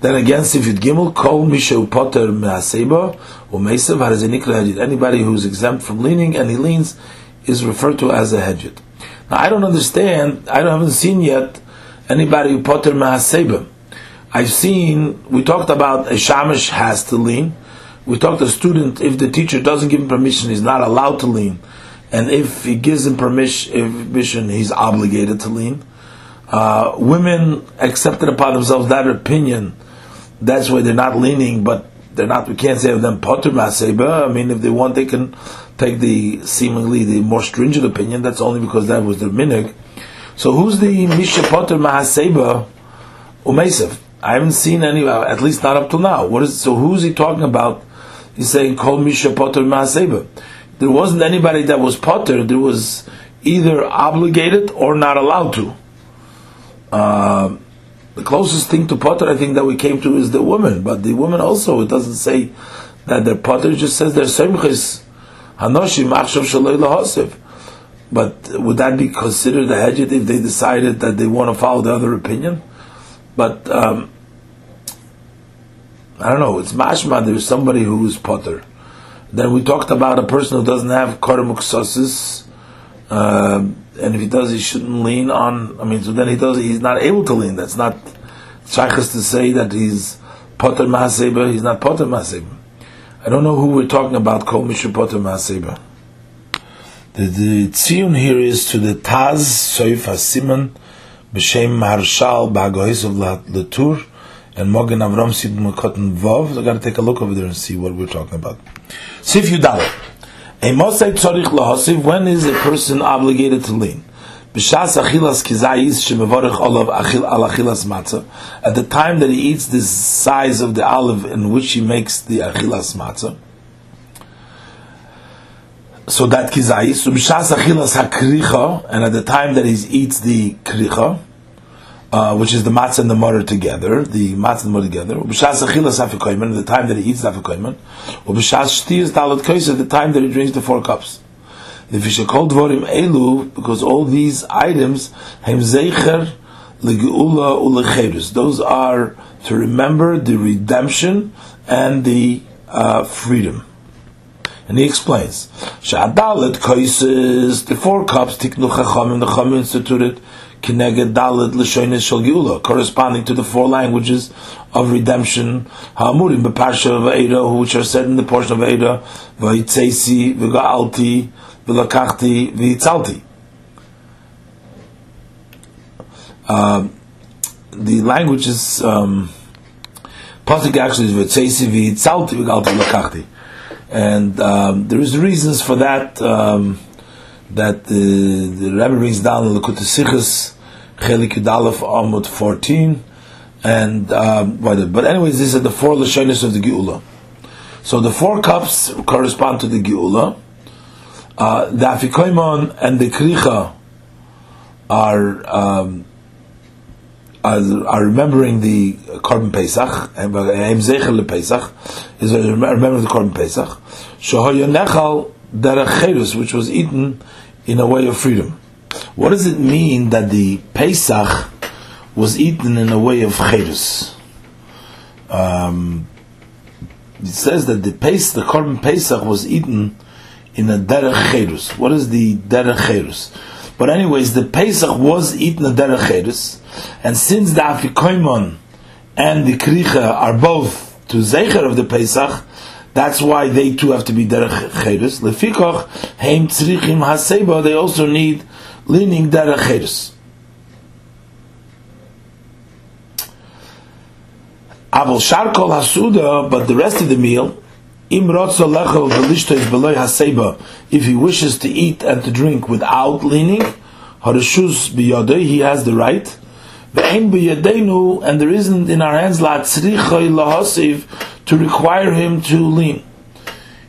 Then again, Sifid Gimel, Kol Mishu Potter Me'aseba, or Mesev, Harazinikra Anybody who's exempt from leaning and he leans is referred to as a hedjit. Now, I don't understand, I haven't seen yet anybody who Potter Me'aseba. I've seen, we talked about a shamish has to lean. We talked a student, if the teacher doesn't give him permission, he's not allowed to lean. And if he gives him permission, he's obligated to lean uh, women accepted upon themselves that opinion. That's why they're not leaning, but they're not. We can't say of them potter maseba. I mean, if they want, they can take the seemingly the more stringent opinion. That's only because that was their minig. So who's the misha potter mahaseba umesev? I haven't seen any, uh, at least not up till now. What is so? Who's he talking about? He's saying call misha potter mahaseba. There wasn't anybody that was potter. There was either obligated or not allowed to. Uh, the closest thing to potter I think that we came to is the woman, but the woman also it doesn't say that they're potter; it just says they're semchis hanoshim achshav shaloi lahosiv. But would that be considered a hedjit if they decided that they want to follow the other opinion? But um, I don't know. It's mashma. There's somebody who's potter. Then we talked about a person who doesn't have koremuksosis. Um, and if he does, he shouldn't lean on. I mean, so then he does. He's not able to lean. That's not shaykhs to say that he's potter maseba. He's not potter maseba. I don't know who we're talking about. Kol mishu potter. The, the tzion here is to the Taz Soif Hasiman b'shem Marshal Ba'agohis of Latur and Mogen Avram Sid Mekotten Vov. I got to take a look over there and see what we're talking about. Sif Yudaleh. A mosai tzorich lahosiv, when is a person obligated to lean? B'shas achilas kizayis shemevorich olav al achilas matzah. At the time that he eats the size of the olive in which he makes the achilas matzah. So that kizayis. B'shas achilas hakricha, and at the time that he eats the kricha, uh, which is the matzah and the mutter together, the matzah and the mutter together. Ubishas achilas afikoyman, the time that he eats afikoyman. Ubishas shtiyas talat koysa, the time that he drinks the four cups. The fishakol dvorim elu, because all these items, hem zeicher legeula ulecherus. Those are to remember the redemption and the uh, freedom. And he explains, Sha'adalet koises, the four cups, tiknu chachamim, the chacham instituted, Kineged Dalit Lashonis Shal Geula, corresponding to the four languages of redemption, Ha'amurim Beparsha of Eida, which are said in the portion of Eida, Vahitzesi, Viga'alti, Vilakachti, Vihitzalti. Uh, the language is, um, Pasuk actually is Vahitzesi, Vihitzalti, Viga'alti, Vilakachti. and um, there is reasons for that. Um, that the, the Rebbe brings down in Lakut Sichos, Chelik Yudalef Amud 14, and um, but anyways, these are the four lashonis of the Geula. So the four cups correspond to the Geula. Uh, the Afikoimon and the Kricha are, um, are, remembering the Korban Pesach, and Zechel Pesach is remembering the Korban Pesach. Nechal Derech which was eaten in a way of freedom. What does it mean that the Pesach was eaten in a way of cherus? Um, it says that the Pesach, the Korban Pesach was eaten in a derech. What is the derech? But anyways, the Pesach was eaten a derech and since the Afikoimon and the Kricha are both to Zecher of the Pesach, that's why they too have to be derech cherus. Lefikoch heim tzrichim haseba. They also need leaning derech cherus. Avol sharkol hasuda, but the rest of the meal, im rotzo lechel velishtois beloy haseba. If he wishes to eat and to drink without leaning, harishus biyodei, he has the right. Ve'en biyadenu, and there isn't in our hands la tzrichoy lahosiv to require him to lean.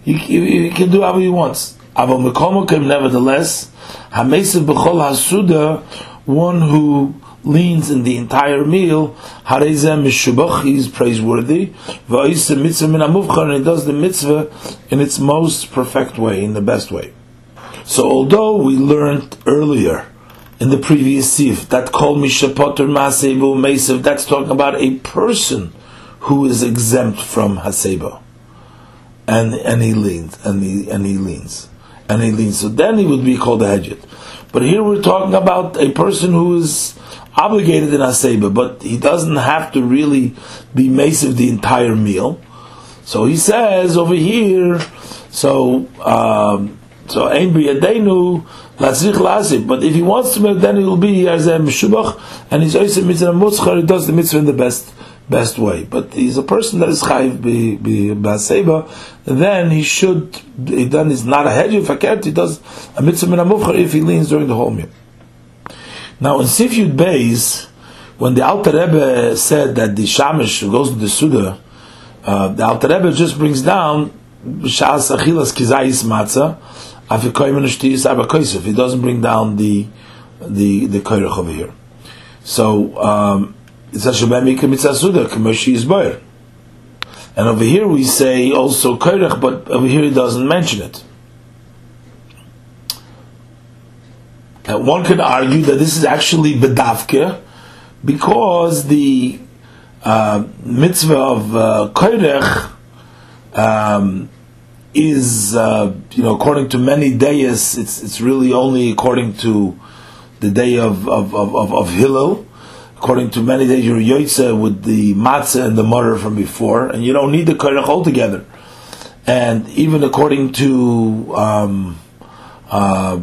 He, he, he can do whatever he wants. Aval mekomokim, nevertheless, hamesiv b'chol hasuda, one who leans in the entire meal, harezem mishubach, he is praiseworthy, va'isa mitzvah min and he does the mitzvah in its most perfect way, in the best way. So although we learned earlier in the previous sif that kol mishapoter masebu meisiv, that's talking about a person who is exempt from haseba, and and he leans and he and he leans and he leans. So then he would be called a hedjit. But here we're talking about a person who is obligated in haseba, but he doesn't have to really be massive the entire meal. So he says over here, so um, so ein biyadenu But if he wants to, then it will be as a meshubach, and he's also mitzvah mutzchar. He does the mitzvah in the best best way. But he's a person that is chayiv be be baseba, then he should. he Then he's not a hedge fakert. He does a mitzvah min if he leans during the whole meal. Now in Sifyud Beis, when the Alter Rebbe said that the shamish goes to the suda, uh, the Alter Rebbe just brings down b'shas achilas kizayis matzah nishtis He doesn't bring down the the the koyrach over here. So. Um, it's. And over here we say also Koirach, but over here he doesn't mention it. One could argue that this is actually Bedavke, because the uh, mitzvah of uh, Koirach um, is, uh, you know, according to many days, it's, it's really only according to the day of, of, of, of Hillel according to many days, you're yoitze with the matzah and the mutter from before, and you don't need the koirach altogether. And even according to um, uh,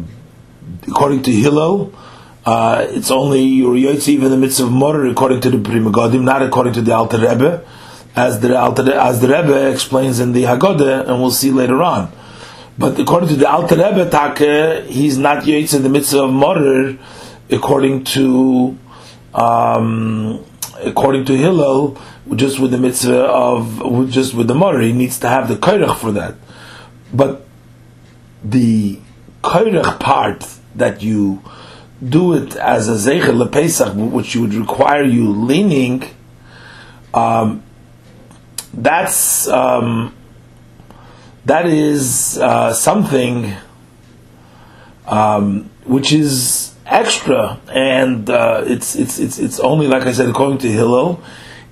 according to Hillel, uh, it's only your yoitze even the mitzvah of mutter according to the Pri Megadim, not according to the Alter Rebbe, as the as the Rebbe explains in the Haggadah, and we'll see later on. But according to the Alter Rebbe, Take, he's not yoitze the mitzvah of mutter according to um, according to Hillel, just with the mitzvah of just with the mother, he needs to have the koirach for that. But the koirach part that you do it as a zeichel lepesach, which would require you leaning, um, that's um, that is uh, something um, which is extra, and uh, it's it's it's it's only like I said according to Hillel,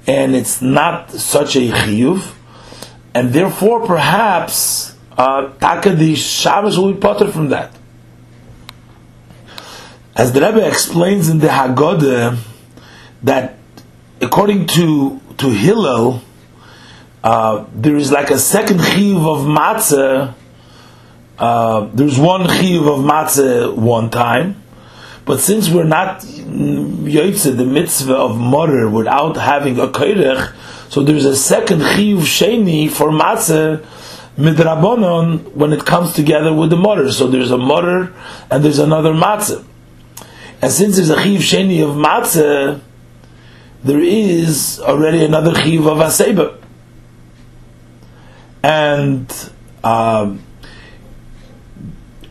and it's not such a chiyuv, and therefore perhaps uh, Shabbos will be potter from that. As the Rebbe explains in the Haggadah, that according to to Hillel, uh, there is like a second chiyuv of matzah. Uh, there's one chiyuv of matzah one time, but since we're not yoytze the mitzvah of morer without having a koirech, so there's a second chiyuv sheni for matzah midrabonon when it comes together with the motor. So there's a motor and there's another matzah. And since there's a chiv sheni of matzah, there is already another chiv of aseba. And um,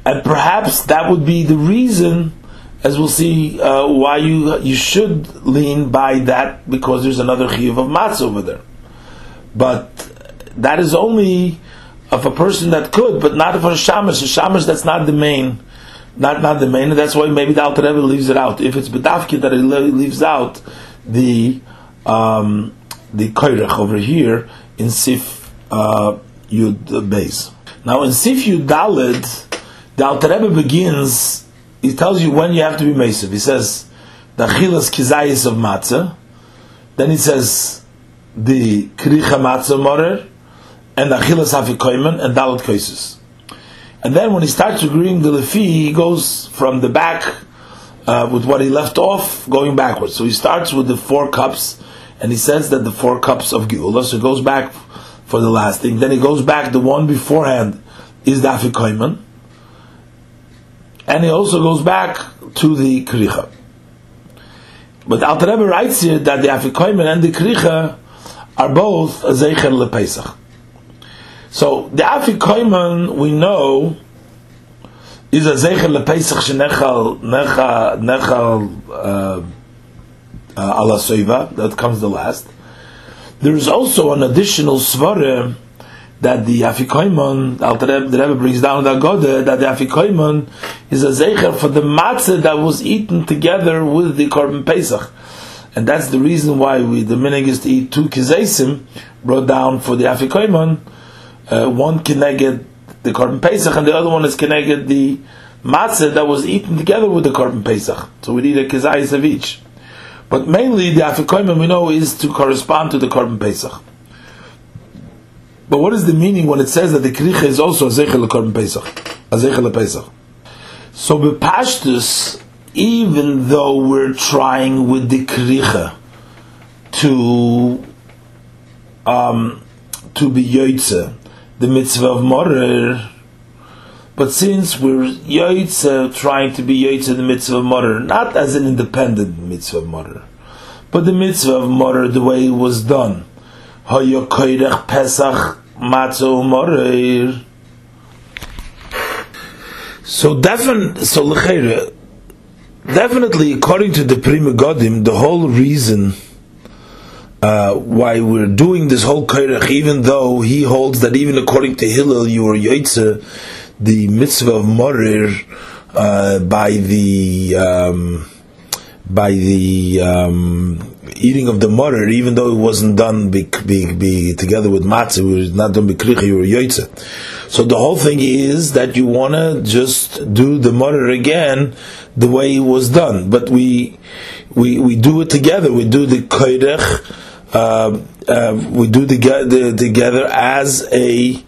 and perhaps that would be the reason, as we'll see, uh, why you you should lean by that because there's another chiv of matzah over there. But that is only of a person that could, but not for a shamash. A shamash that's not the main, not not the main, and that's why maybe the Alter Rebbe leaves it out. If it's bedavki that it leaves out the um, the over here in sif uh, yud base. Now in sif yud dalid, the Alter Rebbe begins. He tells you when you have to be mesiv. He says the chilas kizayis of matzah. Then he says the kricha matzah morer and the Achilas Afikoiman and Dalit Kaisis. And then when he starts agreeing the Lefi, he goes from the back uh, with what he left off, going backwards. So he starts with the four cups, and he says that the four cups of Geula, so he goes back for the last thing. Then he goes back, the one beforehand is the Afikoiman, and he also goes back to the Kricha. But Alter Rebbe writes here that the Afikoiman and the Kricha are both Zeicher LePesach. So the Afikoiman we know is a zecher lepesach shenechal nechal nechal uh, uh, ala soiva that comes the last. There is also an additional svara that the Afikoiman, the Rebbe brings down the Agode, that the Afikoiman is a zecher for the matzah that was eaten together with the Korban Pesach. And that's the reason why we, the minig is to eat two kizesim, brought down for the Afikoiman, uh, one connected the Korban Pesach and the other one is connected the matzah that was eaten together with the Korban Pesach. So we need a kizayis of each. But mainly the afikoyim we know is to correspond to the Korban Pesach. But what is the meaning when it says that the kricha is also a zechel Korban Pesach, a zechel Pesach? So bepashtus, even though we're trying with the kricha to um, to be yoitze, the mitzvah of Morer. But since we're Yoitze trying to be Yoitze the mitzvah of Morer, not as an independent mitzvah of Morer, but the mitzvah of Morer the way it was done. Pesach Matzo Morer. So definitely, so definitely according to the Pri Megadim, the whole reason uh, why we're doing this whole kairach, even though he holds that even according to Hillel, you are yaitze, the mitzvah of morir uh, by the um, by the um, eating of the morir, even though it wasn't done be, be, be together with matzah, it was not done bikricha, you were. So the whole thing is that you want to just do the morir again the way it was done, but we we we do it together. We do the kairach uh, uh, we do together, together as a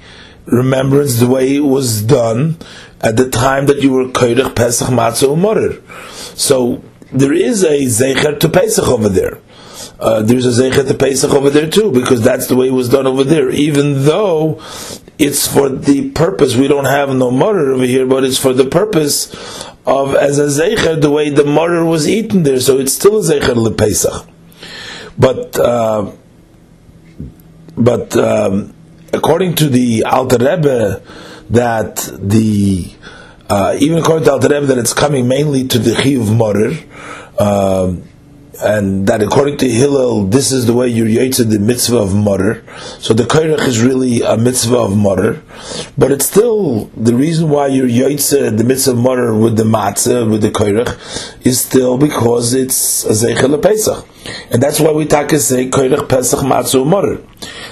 remembrance the way it was done at the time that you were koirich Pesach Matzah Umorer. So there is a zecher to Pesach over there. Uh, there's a zecher to Pesach over there too, because that's the way it was done over there. Even though it's for the purpose, we don't have no morer over here, but it's for the purpose of as a zecher the way the morer was eaten there. So it's still a zecher le Pesach. But uh, but um, according to the Alter Rebbe, that the uh, even according to Alter Rebbe, that it's coming mainly to the Chiv Morer. Um, and that according to Hillel, this is the way you're yaitze the mitzvah of morer. So the koirach is really a mitzvah of morer, but it's still the reason why you're yaitze the mitzvah of morer with the matzah with the koirach is still because it's a zeichel pesach, and that's why we take say koirach pesach matzah morer.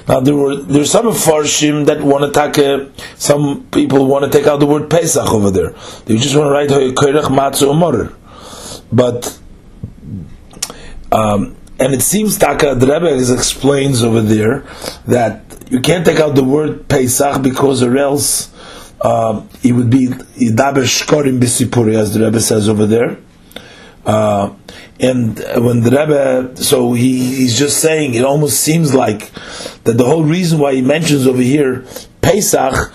Now there were there's some farshim that want to take some people want to take out the word pesach over there. They just want to write koirach matzah morer, but um, and it seems Taka the Rebbe explains over there that you can't take out the word Pesach because or else uh, it would be Yidaber Shkorim Bisipuri, as the Rebbe says over there. Uh, and when the Rebbe, so he, he's just saying, it almost seems like that the whole reason why he mentions over here Pesach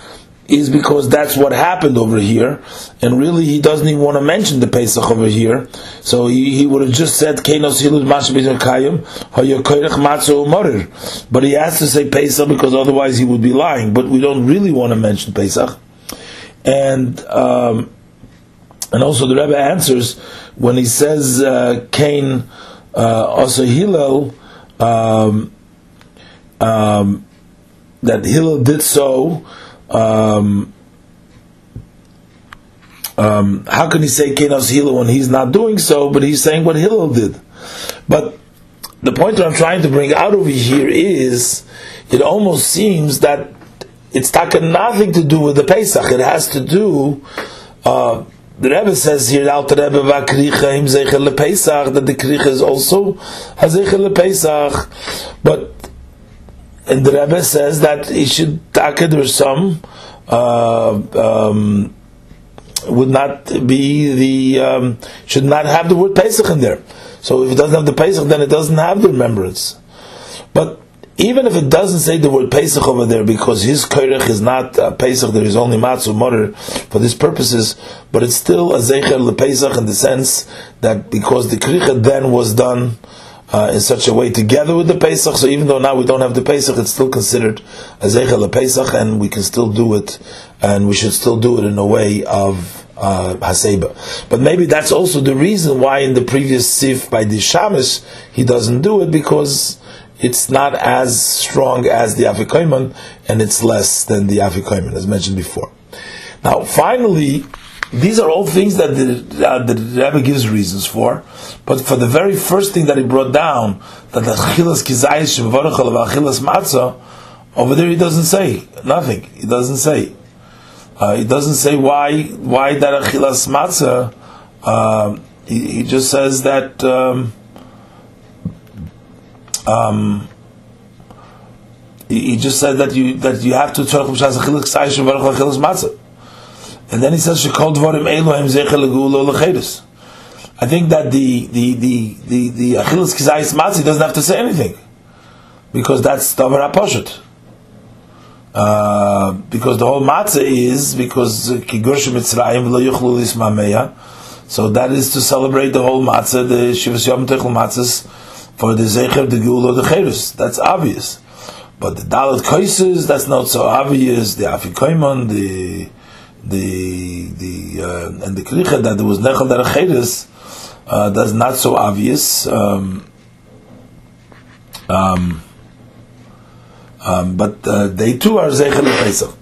is because that's what happened over here, and really he doesn't even want to mention the Pesach over here. So he, he would have just said Kayim But he has to say Pesach because otherwise he would be lying. But we don't really want to mention Pesach, and um, and also the Rebbe answers when he says uh, Cain uh, also Hillel. Um, um, that Hillel did so um, um, how can he say Cain also Hillel when he's not doing so, but he's saying what Hillel did? But the point that I'm trying to bring out over here is it almost seems that it's taken nothing to do with the Pesach. It has to do. Uh, the Rebbe says here, Alter Rebbe va'kricha im zeichel lePesach, that the kricha is also hazeichel lePesach. But and the Rebbe says that he should taked or some uh, um, would not be the um, should not have the word Pesach in there. So if it doesn't have the Pesach, then it doesn't have the remembrance. But even if it doesn't say the word Pesach over there, because his Koirech is not uh, Pesach, there is only Matzu Morer for these purposes, but it's still a Zecher Pesach in the sense that because the Kricha then was done uh, in such a way together with the Pesach. So even though now we don't have the Pesach, it's still considered a Zeichel Pesach, and we can still do it, and we should still do it in a way of uh, Haseba. But maybe that's also the reason why in the previous Sif by the Shamish he doesn't do it because it's not as strong as the Afikoiman and it's less than the Afikoiman, as mentioned before. Now, finally, these are all things that the, uh, the Rebbe gives reasons for, but for the very first thing that he brought down, that the Achilas Kizayis Shemvarachal of Achilas Matzah, over there he doesn't say nothing. He doesn't say. Uh, he doesn't say why why that Achilas Matzah. Uh, he, he, just says that. Um, um, he, he just said that you that you have to tzorach b'shas achilas ksayis shemvarachal achilas matzah. And then he says, "Shekol dvarim Elohim zechel lecheres." I think that the the the the the Kizayis Matzi doesn't have to say anything because that's davar aposhet. Uh, because the whole matzah is because kigurshim mitzrayim lo yuchlu so that is to celebrate the whole matzah, the shivas yom techel matzahs for the zecher the gul the cherus. That's obvious, but the dalat koises that's not so obvious. The afikoimon, the the the uh, and the kricha that there was nechal derechedus uh, that's not so obvious. Um, um, um, but uh, they too are zeichel pesach.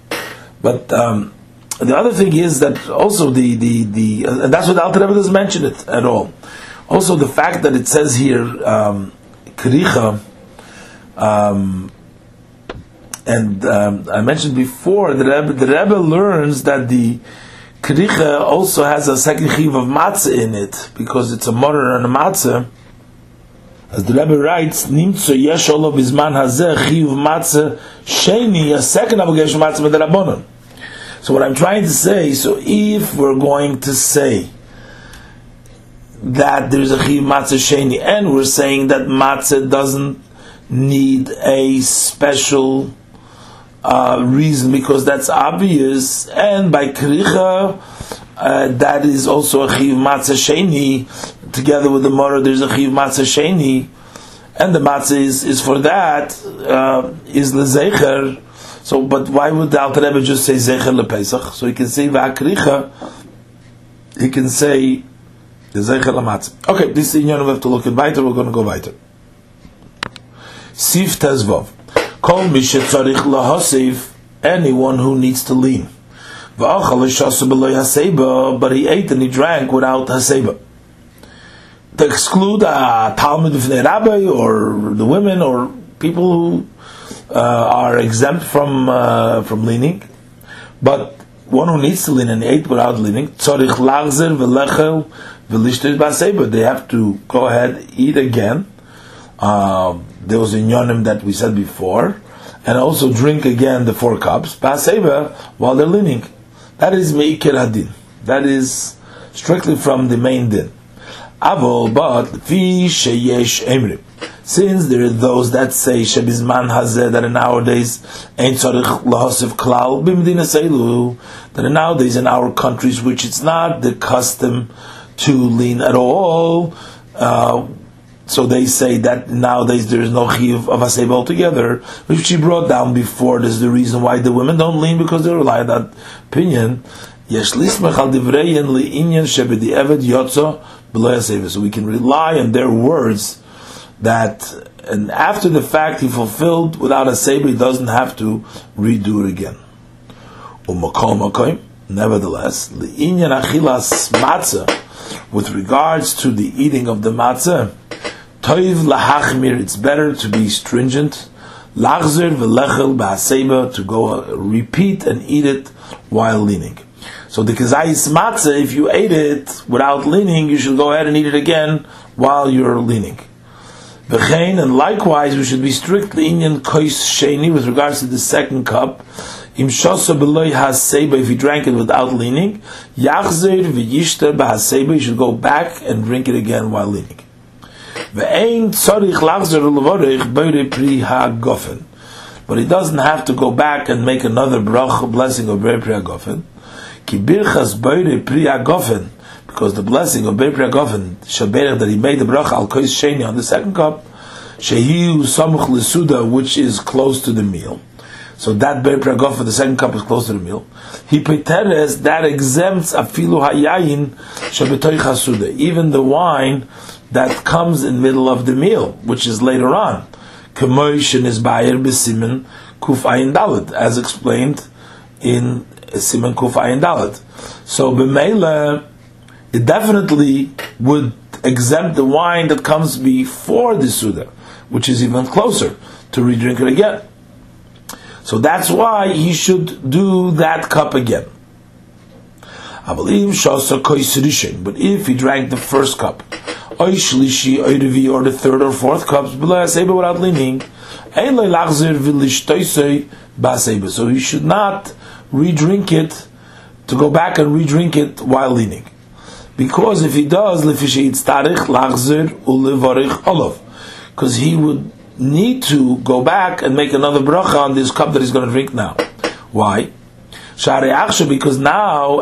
But um, the other thing is that also the the the and that's what Alter Rebbe doesn't mention it at all. Also, the fact that it says here um, kricha. Um, and um, I mentioned before the Rebbe, the Rebbe learns that the kricha also has a second chiv of matzah in it because it's a motor and a matzah. As the Rebbe writes, Nimtzo yesh olo bizman hazeh chiv matzah sheni, a second obligation matzah b'derabonon. So what I'm trying to say, so if we're going to say that there's a chiv matzah sheni, and we're saying that matzah doesn't need a special uh, reason because that's obvious, and by kricha, uh, that is also a chiv matzah sheni. Together with the mora, there's a chiv matzah sheni, and the matzah is, is for that uh, is lezecher. So, but why would the Alter Rebbe just say zecher lepesach? So he can say va'kricha. He can say the lematzah. Okay, this is the we have to look at weiter. We're going to go weiter. Sif tezvov. Kol mishetzarich lahasiv, anyone who needs to lean. But he ate and he drank without haseba. To exclude a Talmud of rabbi or the women or people who uh, are exempt from uh, from leaning, but one who needs to lean and ate without leaning, tzarich lachzer v'lechel They have to go ahead eat again. Uh, there was a yonim that we said before, and also drink again the four cups, paseva, while they're leaning. That is meikir hadin. That is strictly from the main din. Avol, but fi sheyesh emrim. Since there are those that say Shebizman Hazeh that nowadays ain't tzarich lahosiv klal b'medina seilu that nowadays in our countries which it's not the custom to lean at all. Uh, so they say that nowadays there is no chiv of aseba altogether, which she brought down before. This is the reason why the women don't lean because they rely on that opinion. So we can rely on their words that and after the fact he fulfilled without a saber, he doesn't have to redo it again. Nevertheless, with regards to the eating of the matzah, toiv lahachmir, it's better to be stringent. Lachzer v'lechel ba'aseba, to go uh, repeat and eat it while leaning. So the kazayis matzah, if you ate it without leaning, you should go ahead and eat it again while you're leaning. V'chein, and likewise, we should be strictly Indian kois sheni with regards to the second cup. Im shosa beloy haseba, if he drank it without leaning, yachzer v'yishter b'haseba, you should go back and drink it again while leaning. Ve'ein tzorich lachzer l'vorich beire pri ha'gofen. But he doesn't have to go back and make another brach, blessing of beire pri ha'gofen. Ki birchas beire pri ha'gofen, because the blessing of Beir Gofen Shaberach that he made the bracha al kois sheni on the second cup, shehiu samuch lesuda, which is close to the meal. So that Beir for the second cup is close to the meal. He preteres that exempts afilu hayayin shabetoy chasuda, even the wine that comes in middle of the meal, which is later on. Kemoishin is bayer besimen kuf ayin dalet, as explained in Simon kuf ayin dalet. So b'meila it definitely would exempt the wine that comes before the Suda, which is even closer to redrink it again. So that's why he should do that cup again. But if he drank the first cup, or the third or fourth cups, without leaning, so he should not re-drink it to go back and re-drink it while leaning. Because if he does, because he would need to go back and make another bracha on this cup that he's going to drink now. Why? Because now,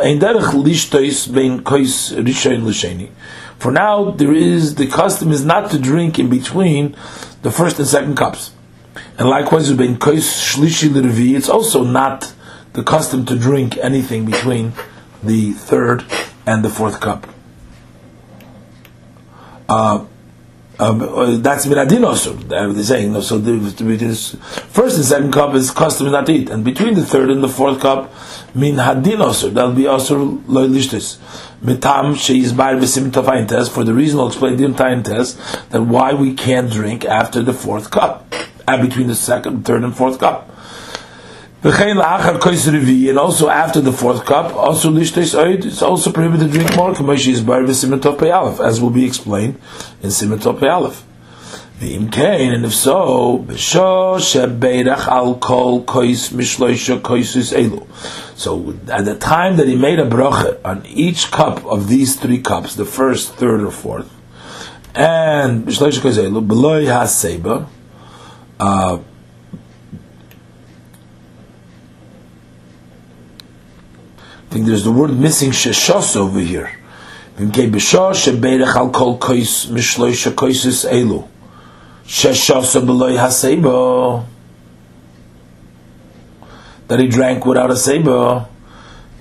for now, there is the custom is not to drink in between the first and second cups, and likewise, it's also not the custom to drink anything between the third and the fourth cup. Uh, um, uh, that's miradin also. They're saying. So the, first and second cup is custom not to eat, and between the third and the fourth cup, min hadin also. That'll be also loylishtis. Mitam sheis bar v'sim tafayin test for the reason I'll explain the time test that why we can't drink after the fourth cup, and between the second, third, and fourth cup. And also after the fourth cup, also it's also prohibited to drink more, as will be explained in Simatop Aleph. V'im kain, and if so, b'sho shebeirach al kol kois mishloisha koisus elu. So at the time that he made a bracha on each cup of these three cups, the first, third, or fourth, and mishloisha kois elu, beloy ha-seba, uh, I think there's the word missing sheshos over here. That he drank without a seba.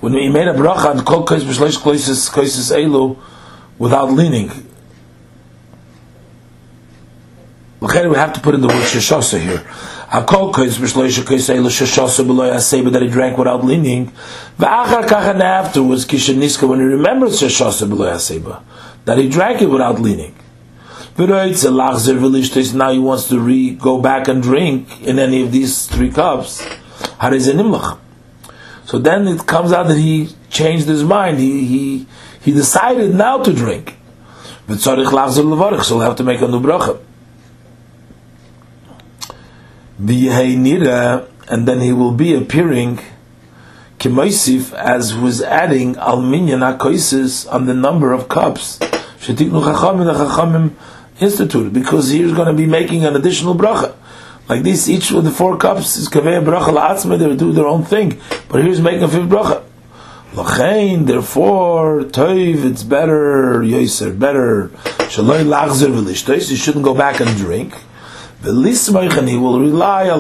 When he made a bracha on kol kois mishloisha koisis elu without leaning. We have to put in the word sheshasa here. Akol kois b'shloisha kois eila shashasa b'loy aseba that he drank without leaning. V'achar kach and afterwards kishaniska when he remembers shashasa b'loy aseba that he drank it without leaning. V'roitz elachzer v'lishtois now he wants to re go back and drink in any of these three cups. Harizenimlach. So then it comes out that he changed his mind. He he he decided now to drink. V'tzarich lachzer levarich, so he'll have to make a new bracha and then he will be appearing Kimoisif as was adding Alminyan HaKoisis on the number of cups. Shetiknu Chachamim, Chachamim instituted because he's going to be making an additional bracha. Like this, each of the four cups is kaveh bracha la'atzma, they do their own thing. But here's making a fifth bracha. Lachain, therefore, toiv, it's better, yoiser, better, shaloi lachzer v'lishtois, you shouldn't go back and drink. And he will rely on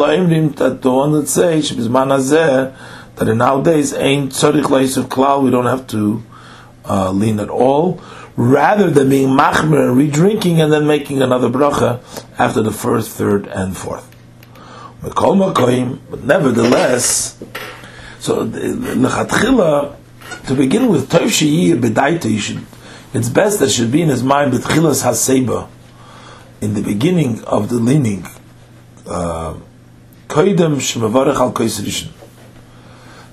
that the one that say, shebizman hazeh, that in nowadays, ain't tzorich leis of klal, we don't have to uh, lean at all, rather than being machmer, and re-drinking, and then making another bracha after the first, third, and fourth. But nevertheless, so lechatchila, to begin with, Tov Sheyir Bedaita, you should, it's best that should be in his mind Betchilas Haseba, in the beginning of the leaning, uh, Koidem Shemavarech Al Kois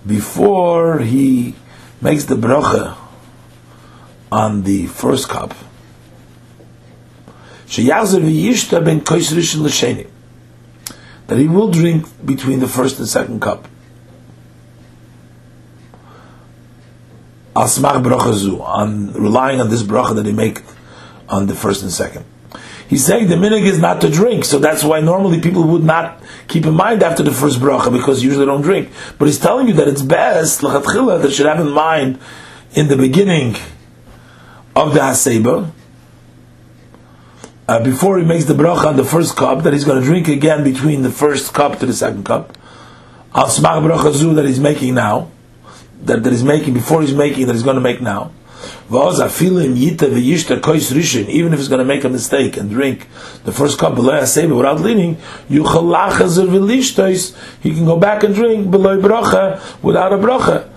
before he makes the bracha on the first cup, Sheyazir V'yishta Ben Kois Rishon L'Sheni, that he will drink between the first and second cup. asmach bracha on relying on this bracha that he make on the first and second. He's saying the minig is not to drink, so that's why normally people would not keep in mind after the first bracha because usually they don't drink. But he's telling you that it's best lachatchila that should have in mind in the beginning of the haseba. Uh, before he makes the bracha on the first cup, that he's going to drink again between the first cup to the second cup. Al smach bracha zu that he's making now that, that he's making before he's making that he's going to make now. was a feeling yita ve yish the kois rishin even if it's going to make a mistake and drink the first cup below a save without leaning you khalach az ve lish tois he can go back and drink below brocha without a brocha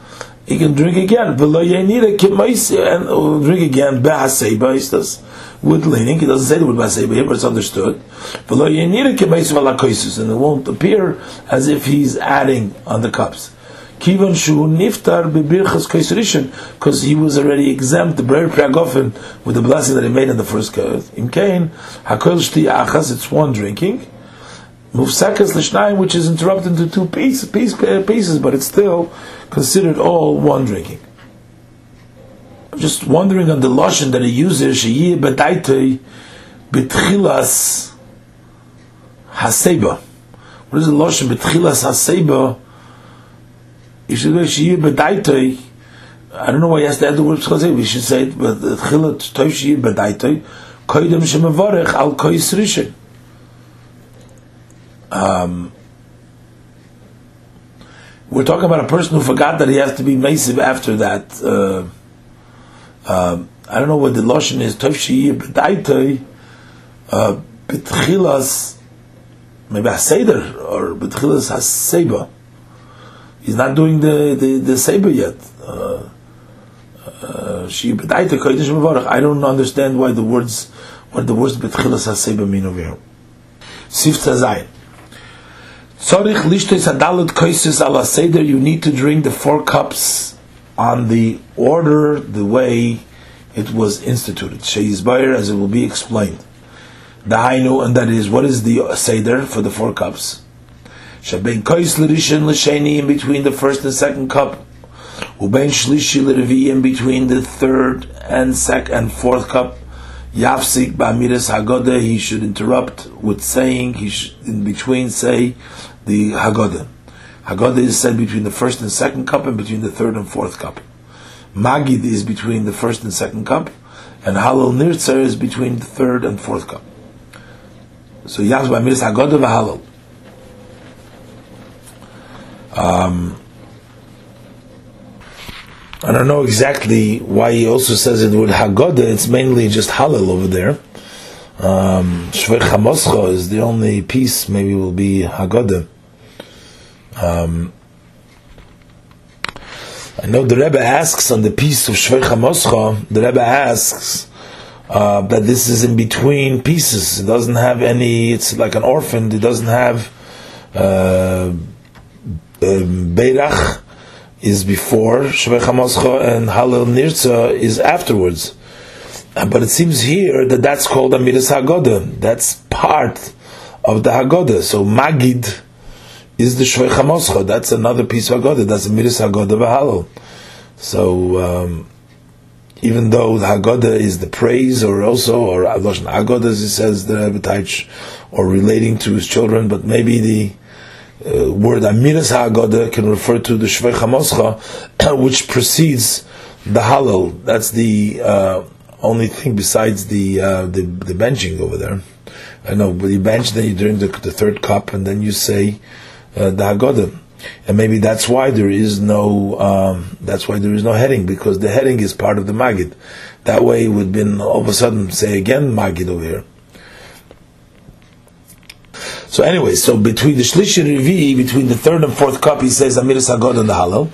he can drink again below ye need a and uh, drink again ba say ba istas with leaning. It doesn't say with ba say but it's understood. Below ye need a kemais va la kois and it won't appear as if he's adding on the cups. Kivan shu niftar bebirchas kaisrishin, because he was already exempt, the Borei Pri Hagofen, with the blessing that he made in the first curse. In Cain, hakol shti achas, it's one drinking. Mufsakas l'shnayim, which is interrupted into two pieces, pieces, but it's still considered all one drinking. I'm just wondering on the lashon that he uses, sheyih b'daitei b'tchilas haseba. What is the lashon b'tchilas haseba? You should go shiyir bedaitoi. I don't know why he has to add the word say. We should say it, but chilat toy shiyir bedaitoi. Koidem shemavarech al kois rishon. Um, we're talking about a person who forgot that he has to be massive after that. Uh, uh, I don't know what the lotion is. Tov shiyir bedaitoi. Uh, betchilas, maybe a seder or betchilas haseba. He's not doing the the, the saber yet. Uh, uh, I don't understand why the words what the words betchilas haseba mean over here. Sif Tazayin. Tzorich lishtes adalut koises ala seder. You need to drink the four cups on the order, the way it was instituted. Sheyizbayer, as it will be explained. The Hainu, and that is what is the seder for the four cups? Shabein kois l'rishon l'sheni in between the first and second cup. Ubein shlishi l'revi in between the third and second and fourth cup. Yafsik ba'amiras hagodah, he should interrupt with saying he should in between say the hagodah. Hagoda is said between the first and second cup and between the third and fourth cup. Magid is between the first and second cup, and Halal Nirtzer is between the third and fourth cup. So Yafsik ba'amiras hagoda v'halal. Um, I don't know exactly why he also says it with Haggadah. It's mainly just Halal over there. Um, Shvei is the only piece. Maybe will be Haggadah. Um, I know the Rebbe asks on the piece of Shvei Chamoscha. The Rebbe asks uh, that this is in between pieces. It doesn't have any. It's like an orphan. It doesn't have. Uh, Beirach is before Shvei and Halel Nirza is afterwards. Uh, but it seems here that that's called Amiras Hagoda. That's part of the Hagoda. So Magid is the Shvei. That's another piece of Hagoda. That's Amiras Hagoda V'Halel. So um, even though the Haggadah is the praise, or also, or Lashon Haggadah, as he says, the Rebbe or relating to his children, but maybe the uh, word Amiras Haggadah can refer to the Shvei Chamoscha, which precedes the Hallel. That's the uh, only thing besides the, uh, the, the benching over there. I know, but you bench, then you drink the, the third cup, and then you say uh, the Haggadah and maybe that's why there is no um, that's why there is no heading because the heading is part of the magid. That way, it would been all of a sudden say again magid over here. So anyway, so between the shlishi and revi, between the third and fourth cup, he says amir sagod and the halal.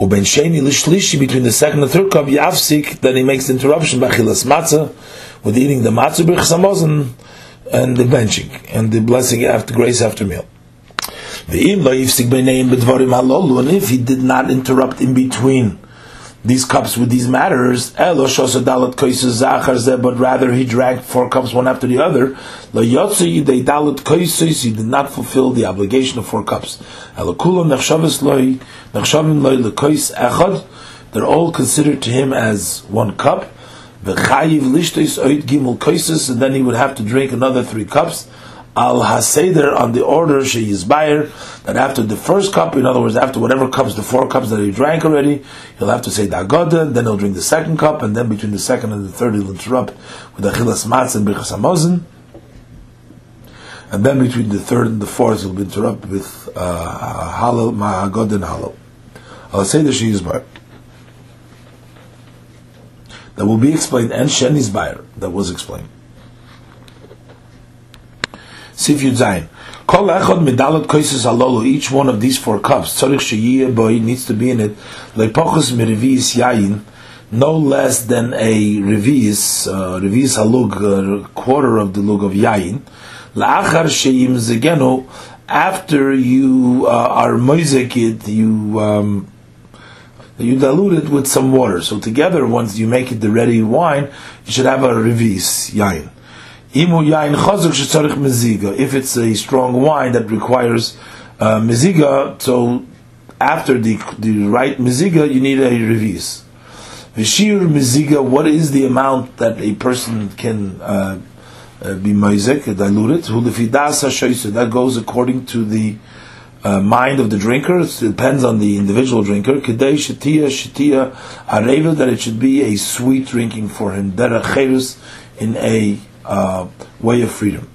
Uben sheni l'shlishi between the second and third cup, yafsik. Then he makes the interruption bachilas matzah with eating the matzah b'chsamos and the benching and the blessing after grace after meal. And if he did not interrupt in between these cups with these matters, but rather he drank four cups one after the other, he did not fulfill the obligation of four cups. They're all considered to him as one cup. And then he would have to drink another three cups al haseder on the order she is buyer that after the first cup, in other words, after whatever cups, the four cups that he drank already, he'll have to say dagoda, then he'll drink the second cup, and then between the second and the third he'll interrupt with achilas matz and birchas. And then between the third and the fourth, he'll interrupt with uh, halal, ma'agod and halal. Say that she is buyer. That will be explained, and Sheni's buyer, that was explained. Sif Yud Zayin. Kol echad medalot koises. Each one of these four cups, tzorich sheyiyeh boy, needs to be in it. Lepochus merivis yayin, no less than a revis, uh, revis halug, a quarter of the lug of yayin. La'achar sheyim zegenu. After you uh, are moizekid, you um, you dilute it with some water. So together, once you make it the ready wine, you should have a revis yayin. If it's a strong wine that requires uh, meziga, so after the the right meziga, you need a revis. Vishir meziga, what is the amount that a person can uh, uh, be mezek, diluted? That goes according to the uh, mind of the drinker. It depends on the individual drinker. Kedei shatia shatia areva that it should be a sweet drinking for him. Derech in a uh, way of freedom.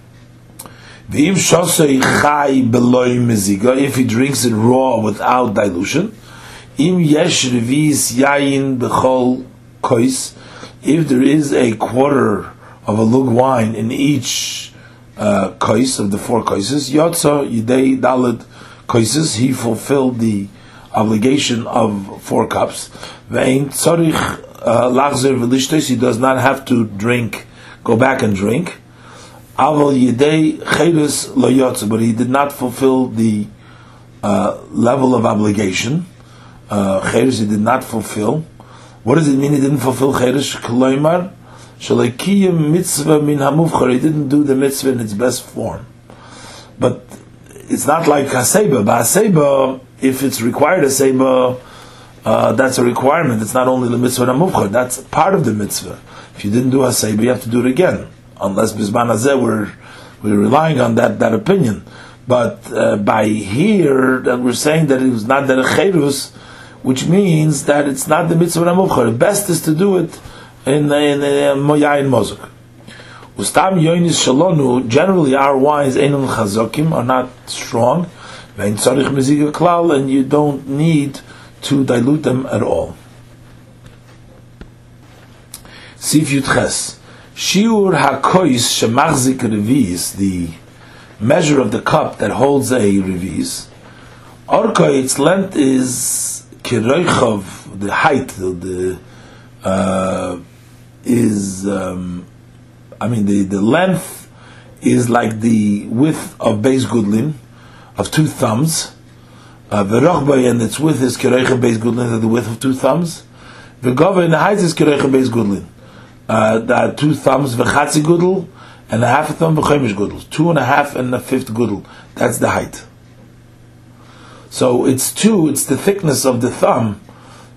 If he drinks it raw without dilution, if there is a quarter of a lug wine in each uh, kois of the four koises, yidei koises, he fulfilled the obligation of four cups. Uh, he does not have to drink go back and drink. But he did not fulfill the uh, level of obligation. Uh, he did not fulfill. What does it mean he didn't fulfill mitzvah min. He didn't do the mitzvah in its best form. But it's not like haseba. But haseba, if it's required haseba, uh, that's a requirement. It's not only the mitzvah hamuvchar. That's part of the mitzvah. If you didn't do Haseba, you have to do it again. Unless Bizman Hazeh, we're, we're relying on that, that opinion. But uh, by here, that we're saying that it was not the Cherus, which means that it's not the mitzvah Ramuvchar. The best is to do it in, in, in Moyayin Mozuk. Ustam Yoinis Shalonu, generally our wines, Einun Chazokim, are not strong. And you don't need to dilute them at all. Sif Yudches. Shiur HaKois Shemachzik Revis, the measure of the cup that holds a Revis. Orka, its length is Kiroichov, the height, the, uh, is, um, I mean, the, the length is like the width of base gudlin, of two thumbs. Uh, and its width is Kiroichov base gudlin, the width of two thumbs. V'gova, and the height is Kiroichov base gudlin uh, are two thumbs v'chatzi gudel and a half a thumb v'chomish gudel. Two and a half and a fifth gudel. That's the height. So it's two. It's the thickness of the thumb.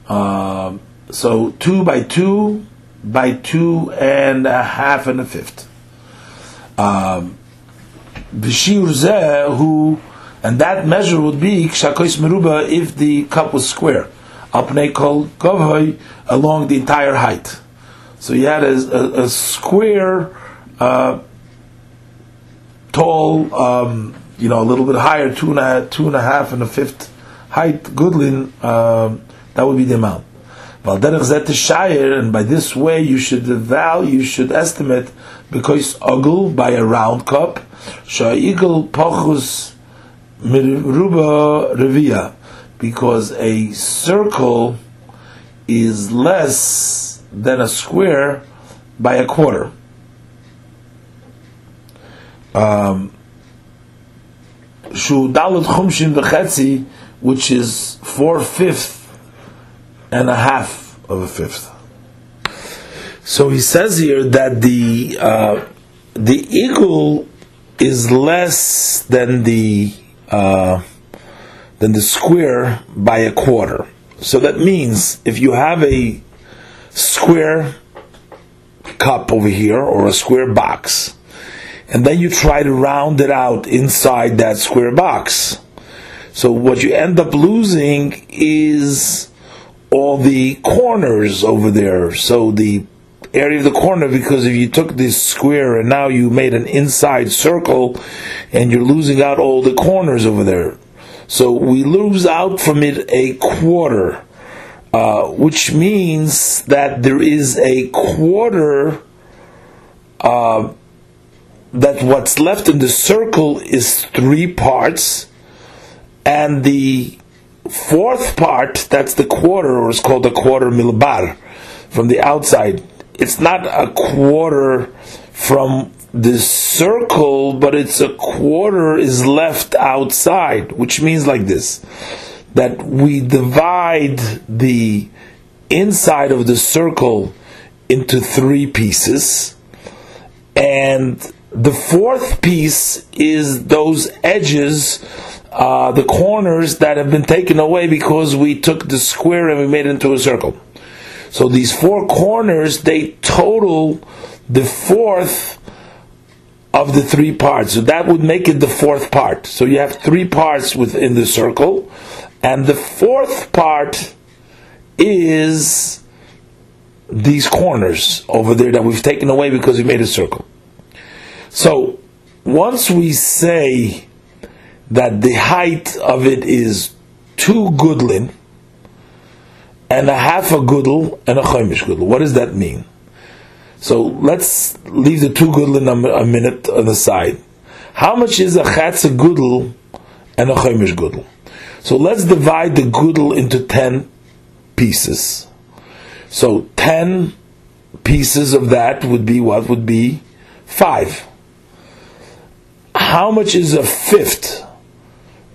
Uh, So two by two by two and a half and a fifth. Um, who and that measure would be kshakois meruba if the cup was square. Apnei kol govhoy along the entire height. So you had a, a, a square, uh, tall, um, you know, a little bit higher, two and a, two and a half and a fifth height, goodlin, um, that would be the amount. And by this way, you should value, you should estimate, because ogul by a round cup, sha'igul pachus miruba revia, because a circle is less than a square by a quarter. Um, shu dalut chumshin v'chetzi, which is four fifth and a half of a fifth. So he says here that the uh, the igul is less than the uh, than the square by a quarter. So that means if you have a square cup over here or a square box, and then you try to round it out inside that square box. So what you end up losing is all the corners over there. So the area of the corner, because if you took this square and now you made an inside circle and you're losing out all the corners over there. So we lose out from it a quarter, uh, which means that there is a quarter, uh, that what's left in the circle is three parts, and the fourth part, that's the quarter, or is called a quarter milbar, from the outside. It's not a quarter from the circle, but it's a quarter is left outside, which means like this that we divide the inside of the circle into three pieces, and the fourth piece is those edges uh, the corners that have been taken away because we took the square and we made it into a circle. So these four corners, they total the fourth of the three parts. So that would make it the fourth part. So you have three parts within the circle, and the fourth part is these corners over there that we've taken away because we made a circle. So once we say that the height of it is two gudlin and a half a gudel and a chaimish gudel. What does that mean? So let's leave the two gudlin a, minute on the side. How much is a chatz a gudel and a chaimish gudel? So let's divide the gudel into ten pieces. So ten pieces of that would be what would be five. How much is a fifth?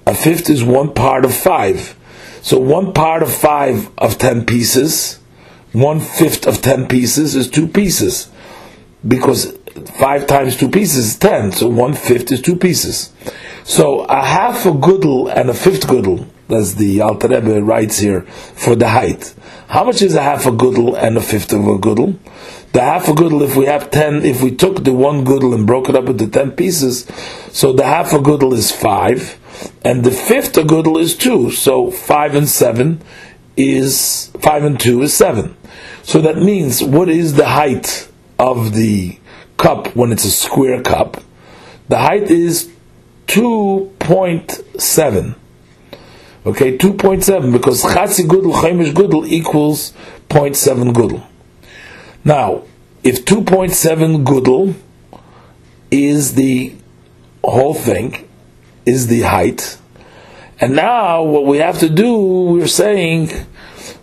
A fifth is one part of five. So one part of five of ten pieces, one fifth of ten pieces is two pieces. Because five times two pieces is ten, so one fifth is two pieces. So a half a gudel and a fifth gudel, as the Alter Rebbe writes here, for the height. How much is a half a gudel and a fifth of a gudel? The half a gudel, if we have ten, if we took the one gudel and broke it up into ten pieces, so the half a gudel is five, and the fifth agudel is two. So five and seven is five and two is seven. So that means what is the height of the cup when it's a square cup? The height is two point seven. Okay, two point seven because chatzi gudel chaimish gudel equals 0.7 gudel. Now, if two point seven gudel is the whole thing, is the height. And now what we have to do, we're saying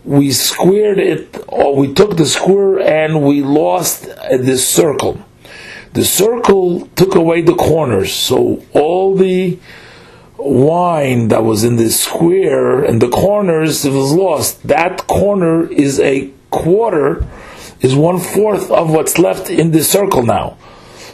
we squared it, or we took the square and we lost this circle. The circle took away the corners, so all the wine that was in the square and the corners it was lost. That corner is a quarter, is one fourth of what's left in the circle now.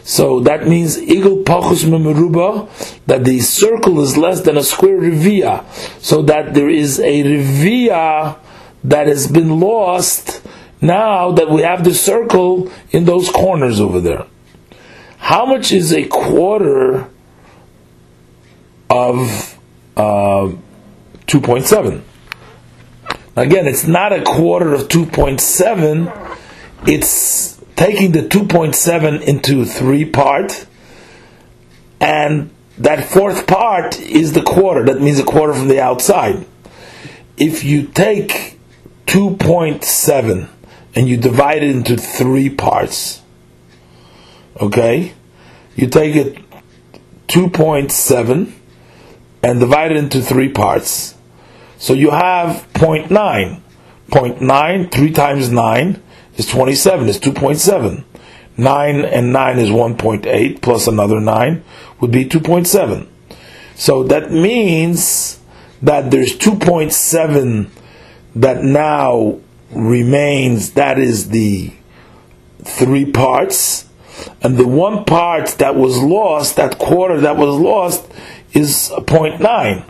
So that means igul pachus memeruba, that the circle is less than a square revia, so that there is a revia that has been lost now that we have the circle in those corners over there. How much is a quarter of uh, 2.7? Again, it's not a quarter of 2.7, it's taking the 2.7 into three part, and that fourth part is the quarter. That means a quarter from the outside. If you take 2.7 and you divide it into three parts, okay, you take it 2.7 and divide it into three parts. So you have 0.9. 0.9, 3 times 9 is 27, is 2.7. 9 and 9 is 1.8, plus another 9 would be 2.7. So that means that there's 2.7 that now remains, that is the three parts, and the one part that was lost, that quarter that was lost, is 0.9.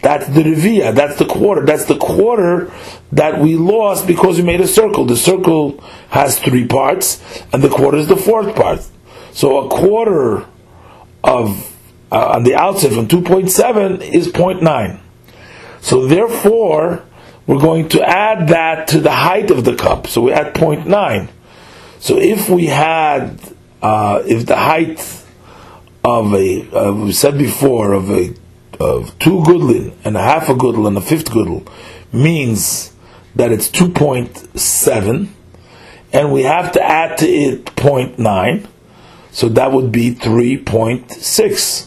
That's the revia, that's the quarter, that's the quarter that we lost because we made a circle. The circle has three parts, and the quarter is the fourth part. So a quarter of uh, on the outside from 2.7 is 0.9. So therefore, we're going to add that to the height of the cup. So we add 0.9. So if we had, uh, if the height of a, uh, we said before, of a of two goodlin and a half a gudel and a fifth gudel means that it's 2.7, and we have to add to it 0.9, so that would be 3.6.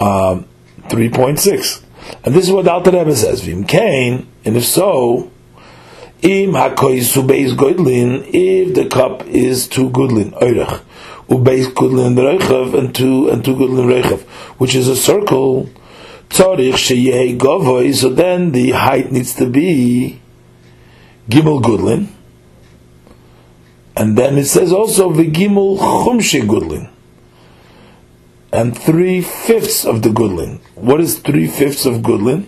Um, 3.6. And this is what Alter Rebbe says. Vim Kain, and if so, im hakoisu beis goodlin if the cup is two goodlin, oirach, goodlin reichav, and two, and two goodlin reichav, which is a circle, tzorich so then the height needs to be gimel goodlin, and then it says also v'gimel chumshe goodlin and three fifths of the goodlin. What is three fifths of goodlin?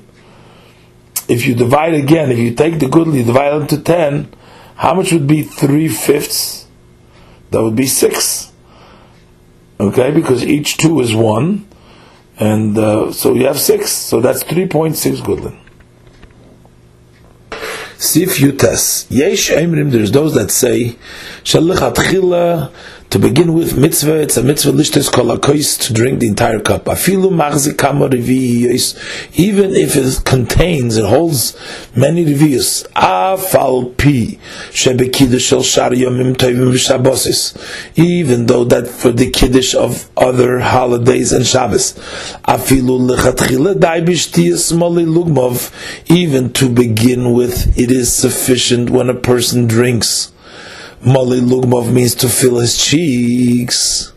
If you divide again, if you take the goodlin, you divide it into ten, how much would be three fifths? That would be six. Okay, because each two is one, and uh, so you have six. So that's three point six goodlin. Sif Yutas. Yesh Emrim, there's those that say, Shalichat Chila to begin with, mitzvah, it's a mitzvah lishtes kol to drink the entire cup. Afilu machzik even if it contains, it holds many reviyos. Afal pi, shebe kiddush shel tovim v'shabosis. Even though that for the kiddush of other holidays and Shabbos. Afilu lechatchila dai b'shtiyas moli lugmov, even to begin with, it is sufficient when a person drinks Mali Lugmov means to fill his cheeks.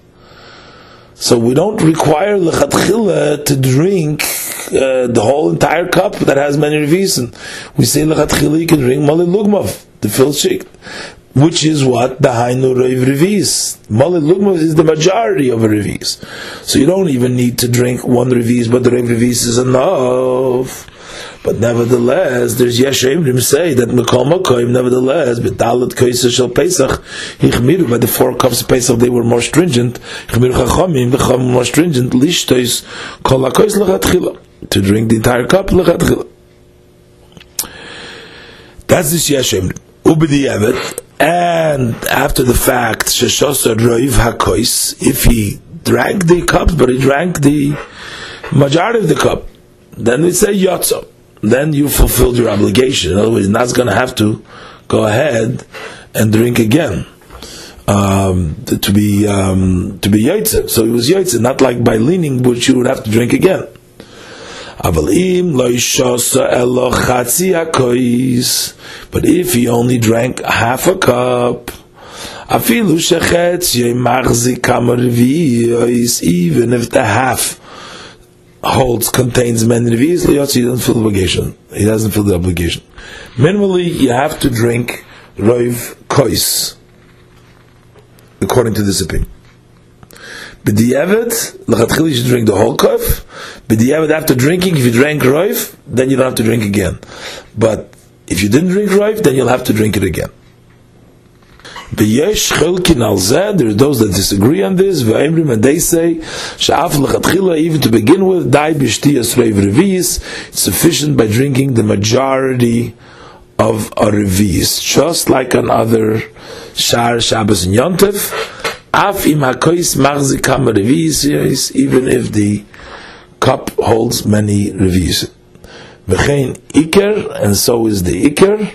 So we don't require lechatchila to drink uh, the whole entire cup that has many revision. We say lechatchila you can drink Mali Lugmov to fill his cheek. Which is what the Hainu Reiv Revis. Mali Lugmov is the majority of a Revis. So you don't even need to drink one Revis, but the Reiv Revis is enough. But nevertheless, there's Yeshemrim say that Mekol Makoim, nevertheless, B'dalet Koisa Shel Pesach, Yichmiru, by the four cups of Pesach, they were more stringent, Yichmiru Chachamim, the Chachamim more stringent, Lishtois, Kol HaKois Lechatchila, to drink the entire cup, Lechatchila. That's this Yeshemrim. Ubedi Evet, and after the fact, Sheshosa Roiv HaKois, if he drank the cups, but he drank the majority of the cup, then we say Yotzo then you fulfilled your obligation. In other words, not going to have to go ahead and drink again um, to be um, to be yaitze. So it was yaitze, not like by leaning, which you would have to drink again. But if he only drank half a cup, even if the half holds contains many revi's, he doesn't feel the obligation. He doesn't feel the obligation. Minimally, you have to drink roiv kois, according to this opinion. B'di'evet, l'chatchil you should drink the whole kof. B'di'evet, after drinking, if you drank roiv, then you don't have to drink again. But If you didn't drink Rav, then you'll have to drink it again. Chelkin al there are those that disagree on this, and they say, l'chatchila, even to begin with, it's sufficient by drinking the majority of a revi'is, just like on other shar, Shabbos, and Yontif, af even if the cup holds many revi'is. V'chein iker, and so is the iker,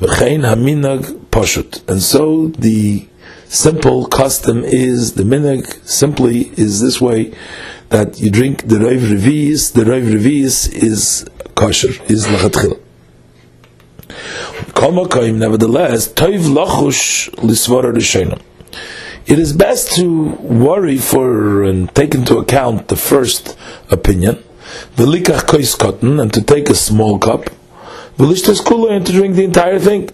v'chein haminag pashut. And so the simple custom is, the minhag simply is this way, that you drink the Rav Revis, the Rav Revis is kosher, is lachatchila. Nevertheless, toiv lachush lisvara rishonim. It is best to worry for and take into account the first opinion, the likach kois cotton, and to take a small cup, the lishtas and to drink the entire thing.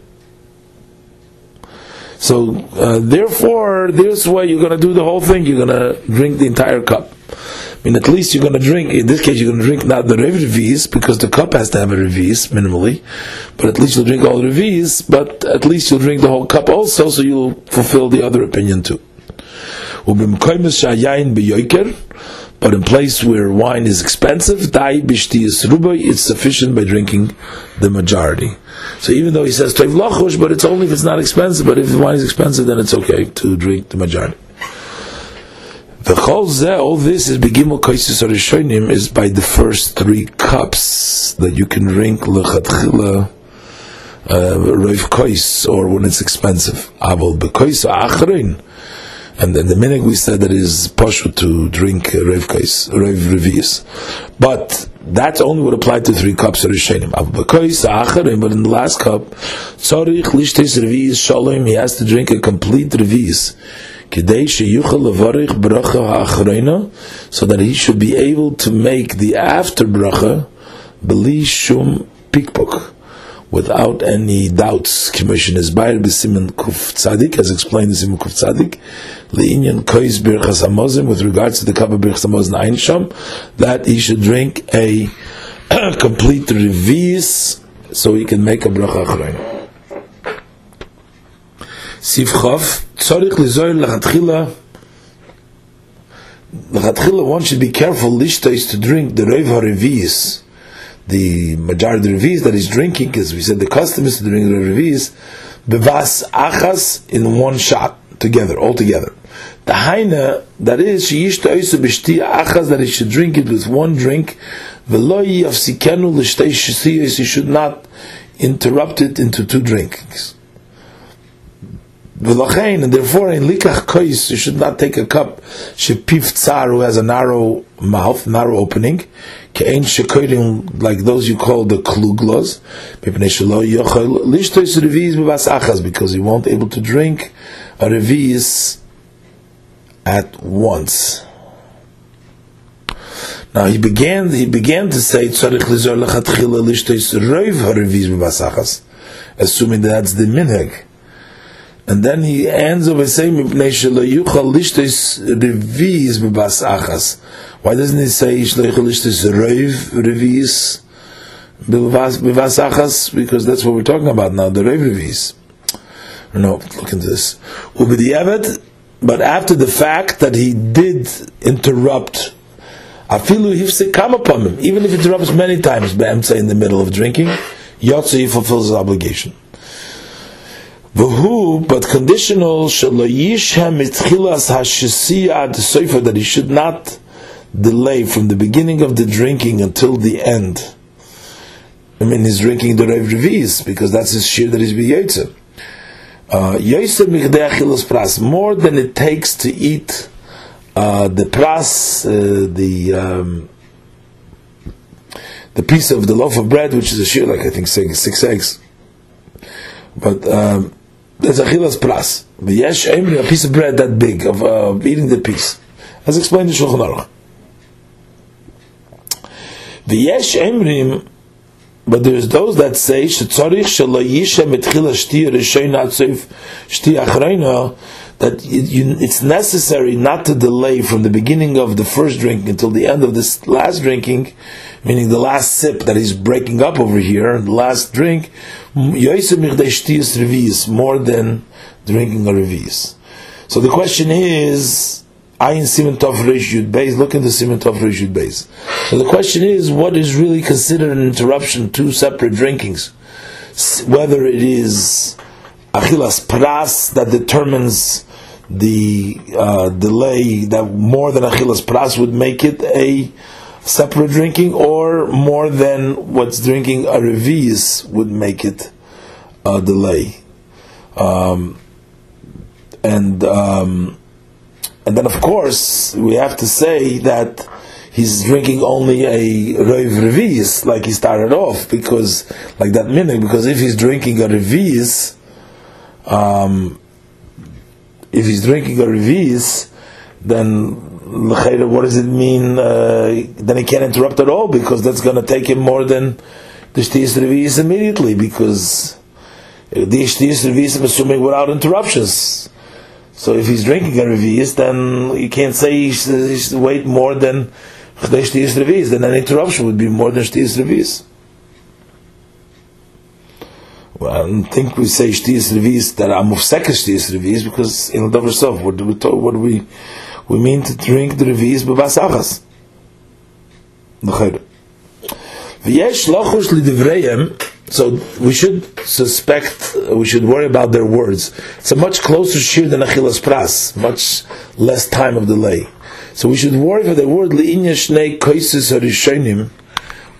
So uh, therefore, this way you're going to do the whole thing. You're going to drink the entire cup. I mean, at least you're going to drink. In this case, you're going to drink not the revis because the cup has to have a revis minimally, but at least you'll drink all the revis. But at least you'll drink the whole cup also, so you'll fulfill the other opinion too. But in place where wine is expensive, it's sufficient by drinking the majority. So even though he says toiv lachush, but it's only if it's not expensive. But if the wine is expensive, then it's okay to drink the majority. The zeh, all this is begimel kaisis arishonim is by the first three cups that you can drink lechatchila uh, roiv kais or when it's expensive. Avol bekois and then the minute we said that it is to drink uh, revkais, rev revius. But that only would apply to three cups of Rishonim. But in the last cup, tzorich lishtes revius shalom, he has to drink a complete revius. So that he should be able to make the after bracha shum pikpok without any doubts. Commission is Bayer B'Simen Kuf Tzadik, as explained in Simen Kuf Tzadik, Le'inyan Kois Birchas Hamozim, with regards to the cup of Birchas Hamozim Ein Sham, that he should drink a complete revius, so he can make a bracha. Sif Chof, Tzorich Lizoy Lachatchila, Lachatchila, one should be careful, Lishta is to drink the Rev HaRevius, the majority of the revis that he's drinking, because we said the custom is to drink the revis, bevas achas in one shot together, all together. The haina that is she to also b'shti achas that he should drink it with one drink. Veloy yafsikenu l'shtei shesiyos he should not interrupt it into two drinks. and therefore in likach kois you should not take a cup shepif tsar who has a narrow mouth, narrow opening kein shekoidim like those you call the kluglos because he won't able to drink a revis at once. Now he began he began to say tzarich lizor lechatchila lishtois roiv harevis b'basachas, assuming that that's the minhag. And then he ends by saying mipnei shelo lishtois revis b'basachas. Why doesn't he say Ishleich Reiv Revis Bivasachas? Because that's what we're talking about now, the Reiv Revis. No, look into this. Ubidiyavad, but after the fact that he did interrupt Afilu Hifse come upon him, even if he interrupts many times, Be'emtza in the middle of drinking, Yotze he fulfills his obligation. V'hu, but conditional, Shaloyishem Itchilas Hashesiyah Soifa, that he should not delay from the beginning of the drinking until the end. I mean, he's drinking the Rav Revis because that's his shir that he's biyotze. Uh, pras, more than it takes to eat uh, the pras, uh, the um, the piece of the loaf of bread, which is a shir, like I think saying six eggs. But um, there's a chilas pras. A piece of bread that big of uh, eating the piece, as explained in Shulchan Aruch. V'yesh emrim, but there's those that say shetzorich shelo yisha mitchila shti shti that you, it's necessary not to delay from the beginning of the first drink until the end of this last drinking, meaning the last sip that he's breaking up over here, the last drink, more than drinking a revis. So the question is, Ayin Simon Tov Reshud Beis, look into Simon Tov Reshud Beis. So the question is, what is really considered an interruption, two separate drinkings? Whether it is Achilas Pras that determines the uh, delay that more than Achilas Pras would make it a separate drinking, or more than what's drinking a Revis would make it a delay. Um, and um, and then, of course, we have to say that he's drinking only a Reiv Revis, like he started off, because, like that minute, because if he's drinking a Revis, um, if he's drinking a Revis, then what does it mean? Uh, then he can't interrupt at all, because that's going to take him more than the Shtias Revis immediately, because the Shtias Revis, I'm assuming, without interruptions. So if he's drinking a revius, then you can't say he should, he should wait more than shtiyas revius. Then an interruption would be more than shtiyas revius. Well, I don't think we say shtiyas revius that of second shtiyas revius because in the Sof, what do we talk, what do we we mean to drink the revius b'basachas. V'yesh lochush lidivreim so we should suspect, we should worry about their words. It's a much closer shir than Achilas Pras, much less time of delay. So we should worry for the word Li'inya Shnei Koisis Harishonim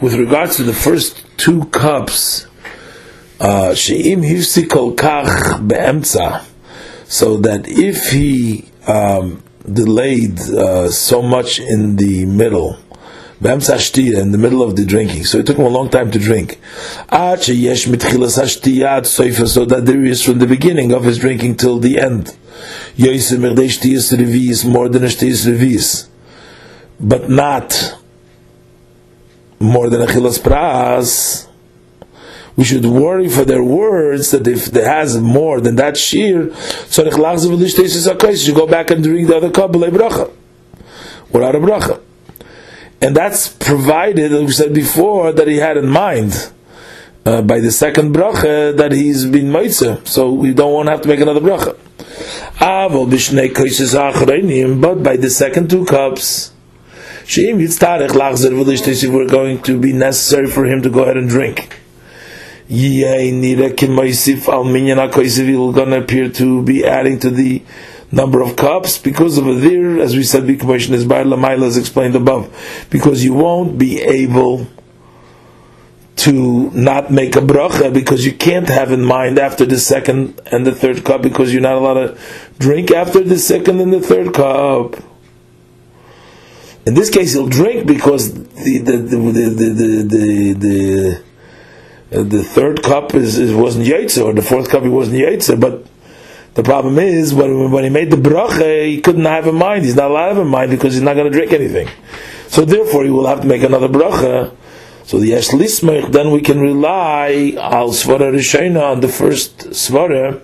with regards to the first two cups. Uh, She'im Hivsi Kol Kach so that if he um, delayed uh, so much in the middle, in the middle of the drinking. So it took him a long time to drink. So that there is from the beginning of his drinking till the end. More than a. But not more than a chilas pras. We should worry for their words that if there has more than that shear, so should go back and drink the other cup without a bracha. And that's provided, as we said before, that he had in mind uh, by the second bracha that he's been moitze, so we don't want to have to make another bracha. But by the second two cups, we're going to be necessary for him to go ahead and drink. We're going to appear to be adding to the number of cups because of there, as we said, Bikumotion is by Lamaila as explained above, because you won't be able to not make a bracha because you can't have in mind after the second and the third cup because you're not allowed to drink after the second and the third cup. In this case, he'll drink because the the the the the, the, the, the uh, third cup is, is wasn't yaitzer, or the fourth cup he wasn't yaitzer, but the problem is when, when he made the bracha, he couldn't have in mind. He's not allowed to have in mind because he's not going to drink anything. So therefore, he will have to make another bracha. So the yesh then we can rely al svara rishayna on the first svara.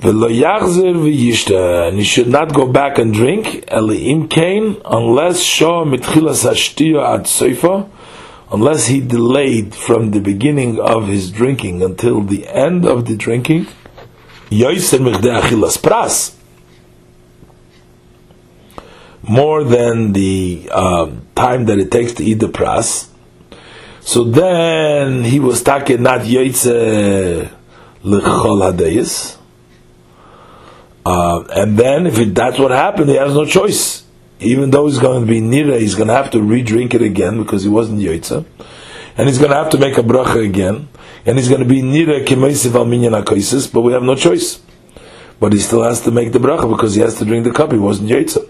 And he should not go back and drink, Eliim Kain, unless Shah mitchilas hashtiya at seifa, unless he delayed from the beginning of his drinking until the end of the drinking, pras, more than the um, time that it takes to eat the pras. So then he was talking not yoitze lechol hadayis. Uh, and then, if it, that's what happened, he has no choice even though he's going to be nira, he's going to have to re-drink it again because he wasn't yoitza, and he's going to have to make a bracha again, and he's going to be nira kemeisiv al minyan akoisis, but we have no choice. But he still has to make the bracha because he has to drink the cup. He wasn't yoitza,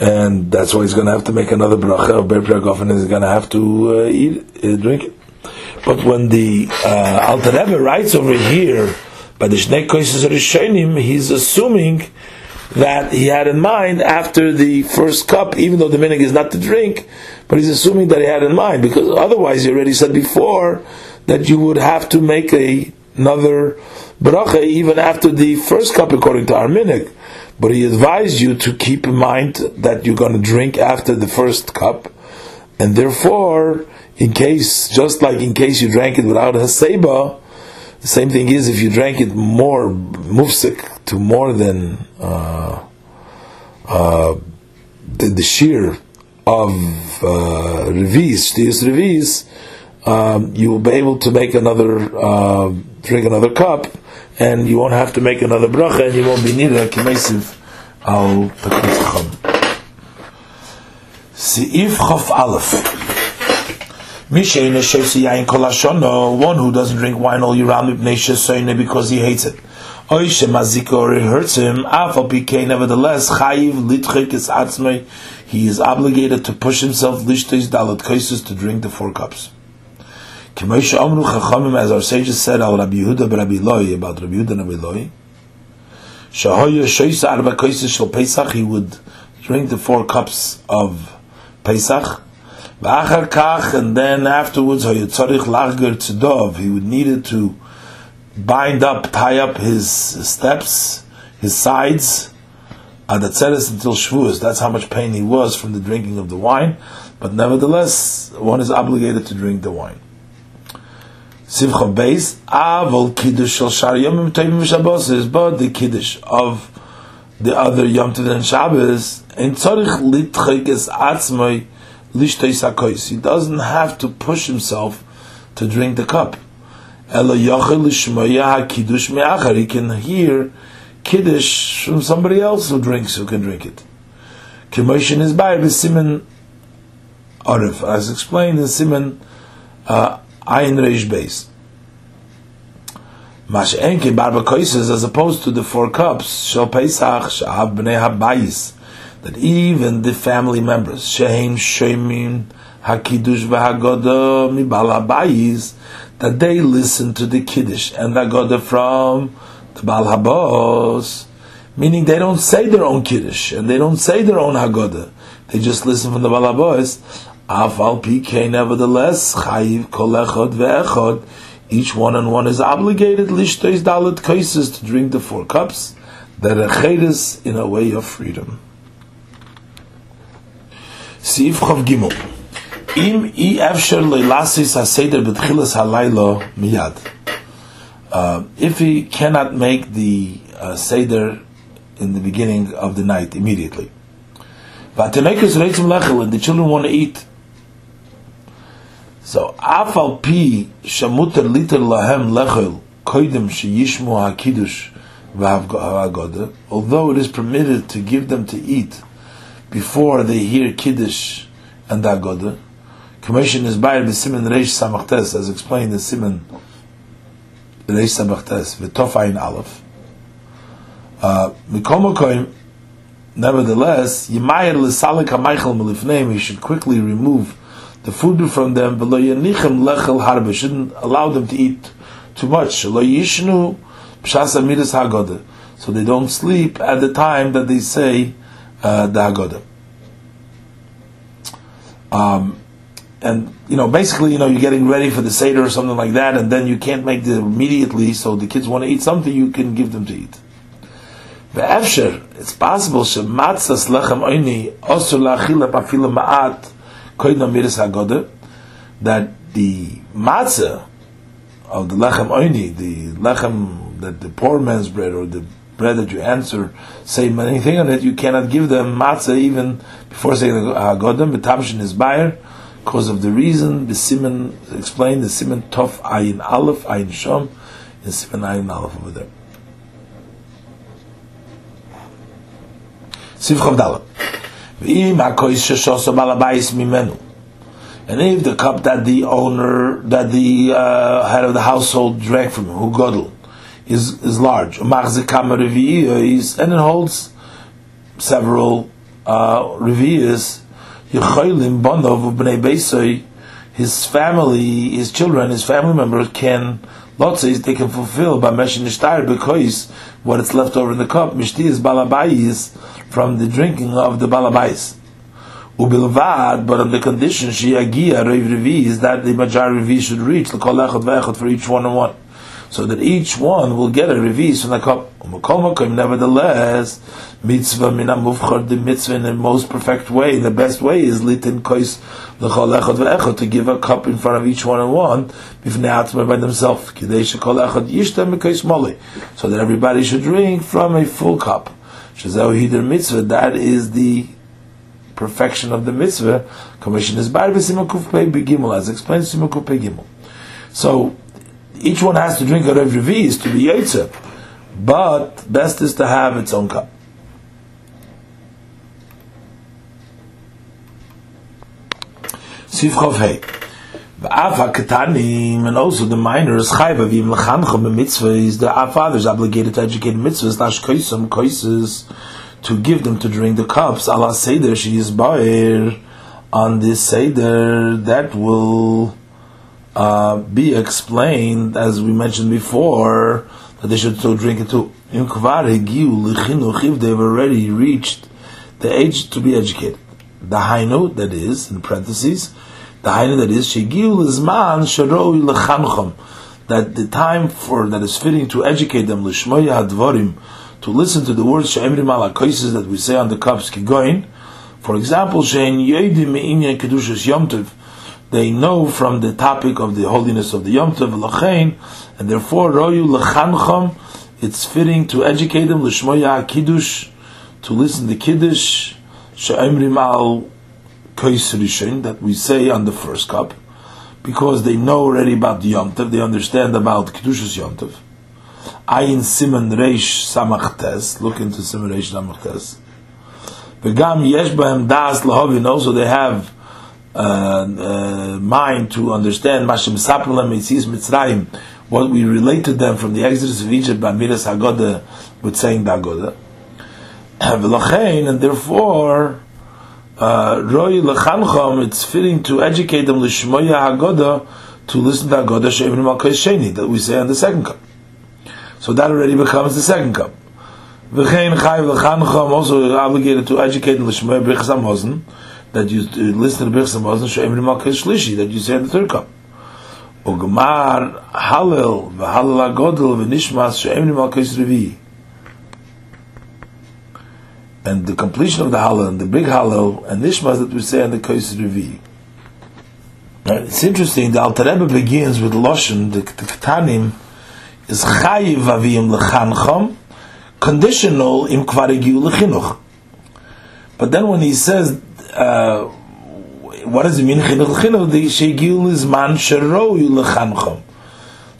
and that's why he's going to have to make another bracha of ber and he's going to have to uh, eat, uh, drink it. But when the uh, Alter Rebbe writes over here by the Shnei Koises Rishonim, he's assuming that he had in mind after the first cup, even though the minig is not to drink, but he's assuming that he had in mind, because otherwise he already said before that you would have to make a another bracha even after the first cup according to our minhag. But he advised you to keep in mind that you're going to drink after the first cup, and therefore, in case, just like in case you drank it without a seba, the same thing is if you drank it more mufsik to more than uh, uh, the, the shear of uh, revis, shtiyas revis, um, you will be able to make another uh, drink another cup, and you won't have to make another bracha, and you won't be needed a kemesiv al takutzcham. Seif Chof Aleph. One who doesn't drink wine all year round because he hates it. oishem Or it hurts him. Nevertheless, he is obligated to push himself Lishtesh Dalat Kaisis, to drink the four cups. As our sages said, Al Rabbi Yehuda Rabbi Loi, about Rabbi Yehuda Rabbi Loi, he would drink the four cups of Pesach, and then afterwards, he would need it to bind up, tie up his steps, his sides, adatzeres until Shavuos. That's how much pain he was from the drinking of the wine. But nevertheless, one is obligated to drink the wine. Sivcha Beis, Avol Kiddush Shal Shar Yomim Tovim V'Shabbos but the Kiddush of the other Yom Tov and Shabbos, in Tzorich Litchek Es Atzmai. He doesn't have to push himself to drink the cup. He can hear Kiddush from somebody else who drinks, who can drink it. Kemoshin is by Simon Arif, as explained in Simon uh, Ayin Reish Beis. Mash Enke Barba as opposed to the four cups, Shal Pesach, Bnei HaBayis, that even the family members, Shehem Shemin HaKiddush VaHagoda Mibal HaBayis, that they listen to the Kiddush and the Hagoda from the Bal Habos, meaning they don't say their own Kiddush, and they don't say their own Hagoda, they just listen from the Bal Habos, Afal PK, nevertheless, Chayiv Kolechot Ve'echot, each one and one is obligated, Lishtois Dalit Kaises, to drink the four cups, that are in a way of freedom. Sif Chav Gimel. Im i efsher leilasis haseder betchilas halaylo miyad. Uh, if he cannot make the uh, seder in the beginning of the night immediately, but and the children want to eat so afal pi shamuter liter lahem lechel koidem sheyishmu hakidush v'havagoda. Although it is permitted to give them to eat before they hear kiddush and agoda, commission is by the simon reish samachtes as explained in simon reish samachtes v'tofayin aleph. Uh, nevertheless, yimayir l'salik ha'meichel melifneim, he should quickly remove the food from them, lechel Harbe, shouldn't allow them to eat too much. So they don't sleep at the time that they say uh, the Haggadah. Um, and you know, basically, you know, you're getting ready for the seder or something like that, and then you can't make it immediately. So the kids want to eat something, you can give them to eat. The Efsher, it's possible. Lechem oini osur pafila ma'at that the matzah of the lechem oini, the lechem that the poor man's bread or the bread that you answer say anything on it, you cannot give them matzah even before saying hagodim. B'tamshin is buyer because of the reason the simon explained the simon tof ayin aleph ayin shom and simon ayin aleph over there. Siv Chavdalah. And if the cup that the owner, that the uh, head of the household drank from, who godel, is is large, and it holds several uh, revias. His family, his children, his family members can lotzes they can fulfill by meshing nishtar because what is left over in the cup mishti is balabais from the drinking of the balabais. Ubilvad, but on the condition she agia revi is that the major revi should reach the kol echad for each one and one. So that each one will get a revis from the cup. Nevertheless, mitzvah mina muvchar the mitzvah in the most perfect way, the best way is litin kois l'chol echad ve'echad to give a cup in front of each one and one b'fnei atzma by themselves. Kidei shekol echad yishta mikois moli, so that everybody should drink from a full cup. Shazau hider mitzvah. That is the perfection of the mitzvah. Commission is bar v'simukuf pei begimel, as explained simukuf pei gimel. So each one has to drink a Rev Revis to be Yetzer, but best is to have its own cup. Sivchov Hey. V'av ketanim and also the minors chayva v'im lechanchom is the our fathers obligated to educate mitzvahs lash koisam koises to give them to drink the cups Allah seder she is baer on this seder that will uh, be explained, as we mentioned before, that they should still drink it too. If they've already reached the age to be educated. The hainu, that is, in parentheses, the hainu that is, shegil izman sharoi lechanchom, that the time for that is fitting to educate them, lishmoya advarim, to listen to the words she'emrim ala that we say on the cups, kigoin, for example, she'en yoidim me'inyan kedushas yomtiv, they know from the topic of the holiness of the Yom Tov Lachain, and therefore Royu Lechancham, it's fitting to educate them Lishmoya Kiddush, to listen to Kiddush, She'emrim al that we say on the first cup, because they know already about the Yom Tov, they understand about Kiddush's Yom Tov. Ayin Simon Reish Samachtes, look into Simon Reish Samachtes. V'gam Yesh Bahem Das Lahovin, also they have uh, uh, mind to understand Mashim Sapalam Yitzis Mitzrayim, what we relate to them from the Exodus of Egypt by Midas Hagoda with saying the Hagoda. and therefore, uh, Roy Lechanchom, it's fitting to educate them Lishmoya Hagoda to listen to Hagoda Shevim Malkay Sheni that we say on the second cup. So that already becomes the second cup. V'chein Chayiv Lechanchom also obligated to educate Lishmoya Brichsam Hosen that you listen to the Birchas Hamazon She'emri Malkei Shlishi that you say in the third cup. Ugmar Halel v'Halel Agodel v'Nishmas She'emri Malkei Revi. And the completion of the Halel and the big Halel and Nishmas that we say in the Kais Revi. It's interesting. The Alter Rebbe begins with Loshen, the, the Ketanim, is Chayiv Avim Lechanchom, conditional im Kvaregiu Lechinuch. But then when he says uh, what does it mean chinuch chinuch the is man lechanchom.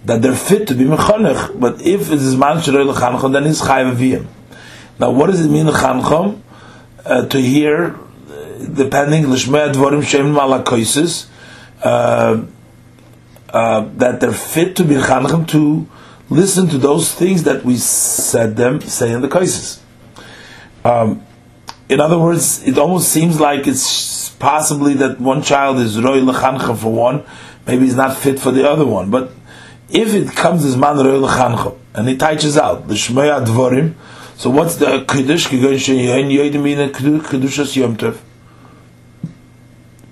That they're fit to be mechanech but if it is man sheroi lechanchom then it's chayv aviyim. Now what does it mean lechanchom? Uh, to hear depending lishmei advorim shem malakoises uh, uh, that they're fit to be mechanechem to listen to those things that we said them say in the kaises um, in other words, it almost seems like it's possibly that one child is roy lechancha for one, maybe he's not fit for the other one. But if it comes as man roy lechancha and he teaches out the shmei advorim, so what's the kiddush kedushas yom tov?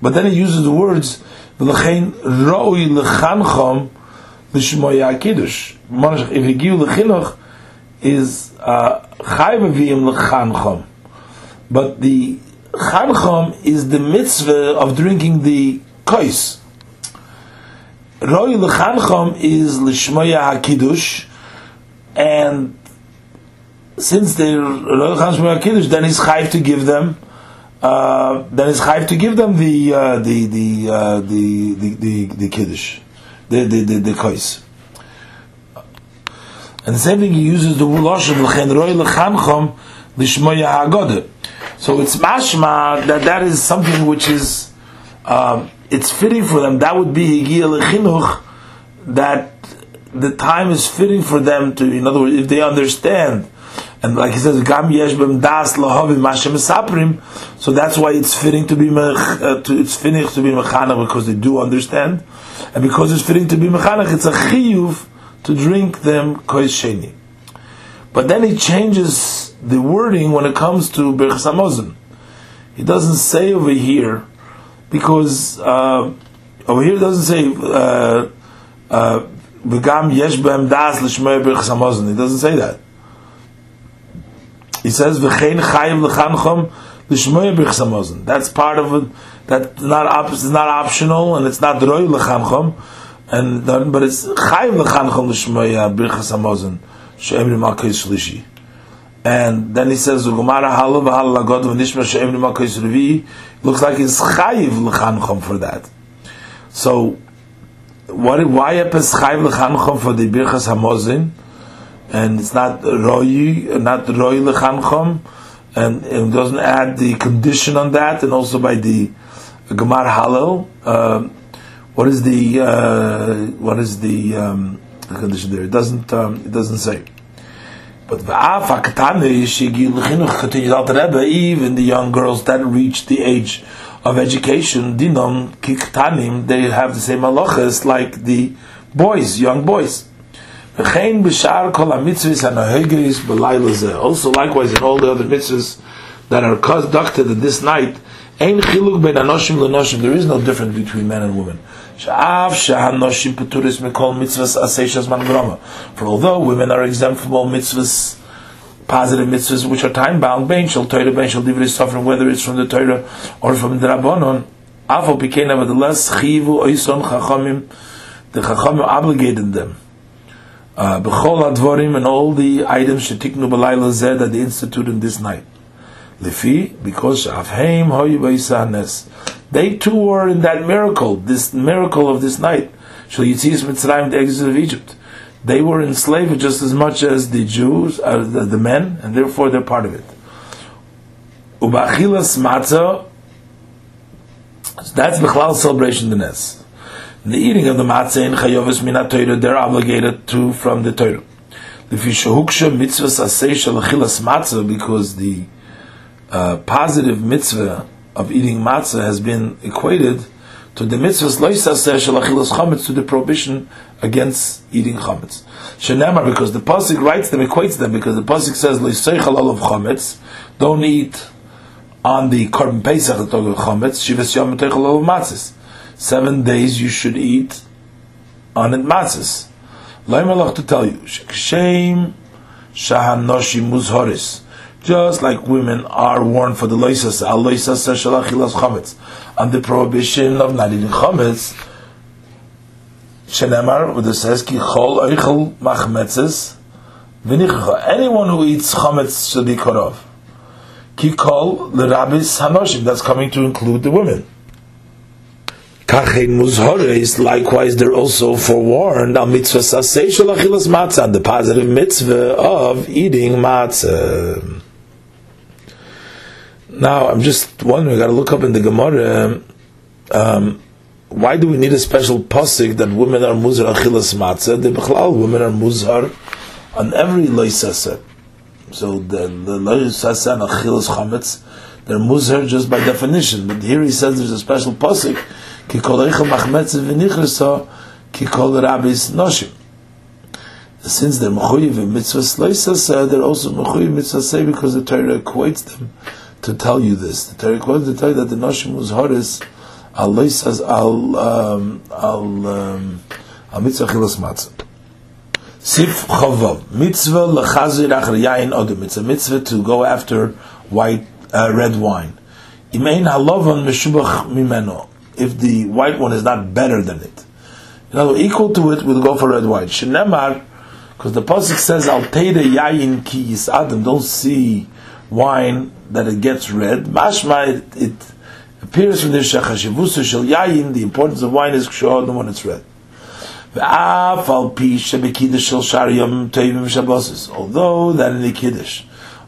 But then he uses the words v'lechein roy lechancham l'shmoya kiddush. If he gives lechinuch is uh, chayv v'im lechancham. But the Chanchom is the mitzvah of drinking the kois. Roy Lechanchom is Lishmoya HaKiddush, and since they're Roy Lechanchom HaKiddush, then he's chayv to give them uh, then it's chayv to give them the uh, the the, uh, the the the the kiddush, the the the, the kois. And the same thing he uses the lashon l'chen roy lechanchom lishmoya hagodah. So it's mashma that that is something which is um, it's fitting for them. That would be lechinuch. That the time is fitting for them to. In other words, if they understand, and like he says, gam yesh das lahavim mashem saprim. So that's why it's fitting to be uh, to, it's fitting to be mechanach because they do understand, and because it's fitting to be mechanach, it's a chiyuv to drink them kois. But then he changes the wording when it comes to Hamazon. He doesn't say over here because uh, over here it doesn't say uh, uh, v'gam yesh b'hem das l'shmei birchas. He doesn't say that. He says v'chein chayiv l'chanchom l'shmei birchas. That's part of it. That's not op- it's not optional and it's not roy l'chanchom. And but it's chayiv l'chanchom l'shmei birchas hamazon. She'emri shlishi. And then he says. Looks like he's chayiv l'chanchom for that. So what why a peschayv lechanchom for the birchas hamozin, and it's not roy, not roy lechanchom, and it doesn't add the condition on that, and also by the gemar halal. Uh, what is the uh, what is the, um, condition there? It doesn't um, it doesn't say. But v'af hakatane shigil chinuch continues out Rebbe, even the young girls that reach the age of education, dinom kiktanim, they have the same halachas like the boys, young boys. V'chein b'shar kol ha-mitzvahs ha-nahegis b'layla zeh. Also likewise in all the other mitzvahs that are conducted in this night, ein chiluk ben anoshim l'noshim, there is no difference between men and women. For although women are exempt from all mitzvahs, positive mitzvahs which are time bound, ben shall Torah, ben shall divrei suffering, whether it's from the Torah or from the Rabbanon, Afal became nevertheless chivu oison chachamim, the chachamim obligated them. Uh, B'chol advorim and all the items shetiknu b'layla zeh that they instituted in this night. Lefi, because avheim hoyu b'yisanes. They too were in that miracle, this miracle of this night. Shall Yitzis Mitzrayim, the exit of Egypt. They were enslaved just as much as the Jews, uh, the, the men, and therefore they're part of it. Ubachilas matzah, that's the Chalal celebration of the Nes. The eating of the matzah in Chayovis Minat Torah, they're obligated to from the Torah. Lefi shehuksha mitzvah sasei shel achilas matzah, because the uh, positive mitzvah of eating matzah has been equated to the mitzvahs loisaseh shel achilas chametz, to the prohibition against eating chametz. Shenemar, because the pasuk writes them, equates them, because the pasuk says loiseichal of chametz, don't eat on the korban pesach the of chametz, shivas yom of matzahs. Seven days you should eat on it matzahs. Loimalach to tell you, shame shahanoshi muzhoris. Just like women are warned for the loisas, al loisas shalachilas chametz, on the prohibition of not eating chametz. Shenemar, what it says, ki chol oichel machmetzes, v'nichacha. Anyone who eats chametz should be cut off. Ki kol l'rabis hanoshim. That's coming to include the women. Kachein muzhores, likewise, they're also forewarned on mitzvah sasei shalachilas matzah, the positive mitzvah of eating matzah. Now, I'm just wondering, I got to look up in the Gemara, um, why do we need a special pasuk that women are muzar achilas matzah? The bechlal women are muzar on every loisasa. So the the loisasa and achilas chametz, they're muzar just by definition. But here he says there's a special pasuk ki kol eichel v'nichrisa ki kol noshim. Since they're mechuyev in mitzvahs loisasa, they're also mechuyev mitzvah because the Torah equates them to tell you this. The Torah to tell you that the noshim was horis al says al um, al um, al mitzvah chilas matzah. Sif chavav mitzvah lechazir achar yain odem. It's a mitzvah to go after white uh, red wine. Imein halavan meshubach mimeno. If the white one is not better than it, you know, equal to it, we'll go for red wine. Shenemar, because the pasuk says al teida yain ki adam. Don't see wine that it gets red. Mashma it, it appears from this shachashivusa shel yayin. The importance of wine is kshodim when it's red. Although that in the kiddush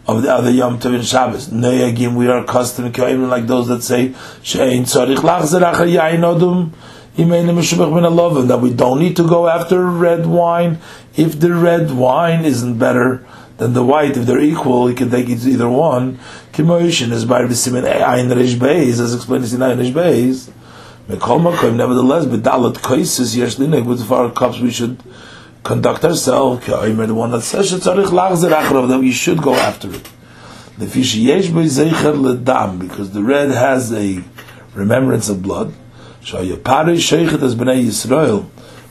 of the other Yom Tov Shabbos, Noyagim, we are accustomed to even like those that say Shein Tzarich Lachzer Achar Yain Odum that we don't need to go after red wine if the red wine isn't better than the white. If they're equal, you can take either one. Kimoishin is by B'simin Ayin Reish Beis, as explained in Ayin Beis. Nevertheless, B'dalat Koises Yesh Linek, with our cups we should conduct ourselves. The one that says that we should go after it. The fish Yesh Ledam, because the red has a remembrance of blood. Shayapare Sheichet as Bnei Yisrael,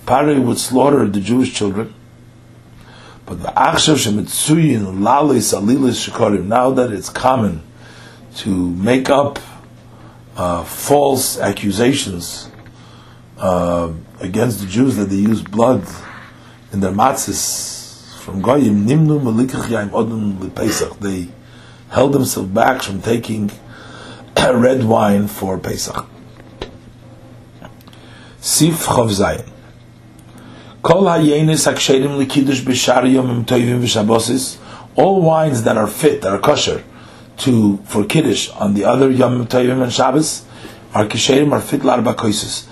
Pari would slaughter the Jewish children. But now that it's common to make up uh, false accusations uh, against the Jews that they use blood in their matzahs from Goyim, Nimnu Malikach Yaim Odun lepesach. They held themselves back from taking red wine for Pesach. Sif Chav Zayin. Kol hayenis aksherim likidush b'shar yomim toivim v'shabosis. All wines that are fit, that are kosher, to for kiddush on the other yom toivim and Shabbos, are kisherim are fit l'arba koises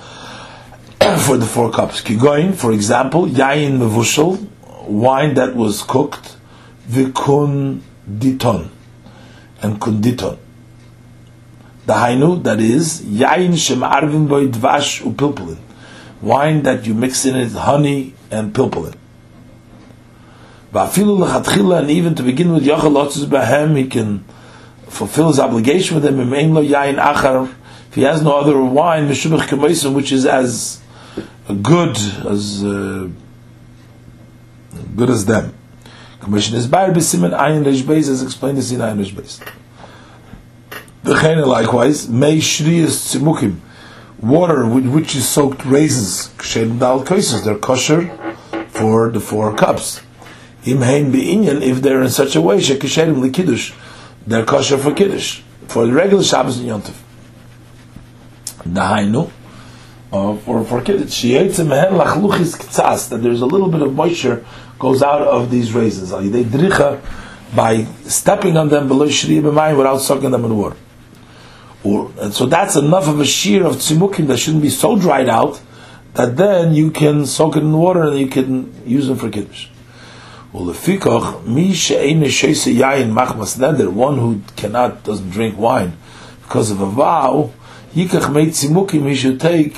for the four cups. Kigoin, for example, yayin mevushal, wine that was cooked, vikun diton and kunditon. The hainu, that is, yain shem arvin boy dvash upilpulin, wine that you mix in it honey and pilpulin. And even to begin with, Behem, he can fulfill his obligation with them. If he has no other wine, which is as good as uh, good as them. Commission is Bayer Besimen Ayin Reish Beis, as explained in Ayin Reish Beis. V'chein likewise, May Shriyas Tzimukim, water with which is soaked raisins, Kshem Dal Koises, they're kosher for the four cups. If they're in such a way, Shekisherim Likiddush, they're kosher for Kiddush, for the regular Shabbos and Yontif. Nahainu, uh, for for Kiddush, that there's a little bit of moisture goes out of these raisins. Dricha by stepping on them below shriya without soaking them in water. And so that's enough of a shear of tzimukim that shouldn't be so dried out that then you can soak it in water and you can use them for kiddush. Well, mi she'ene sheise yayin machmas neder, one who cannot doesn't drink wine because of a vow, yikach mei tzimukim, he should take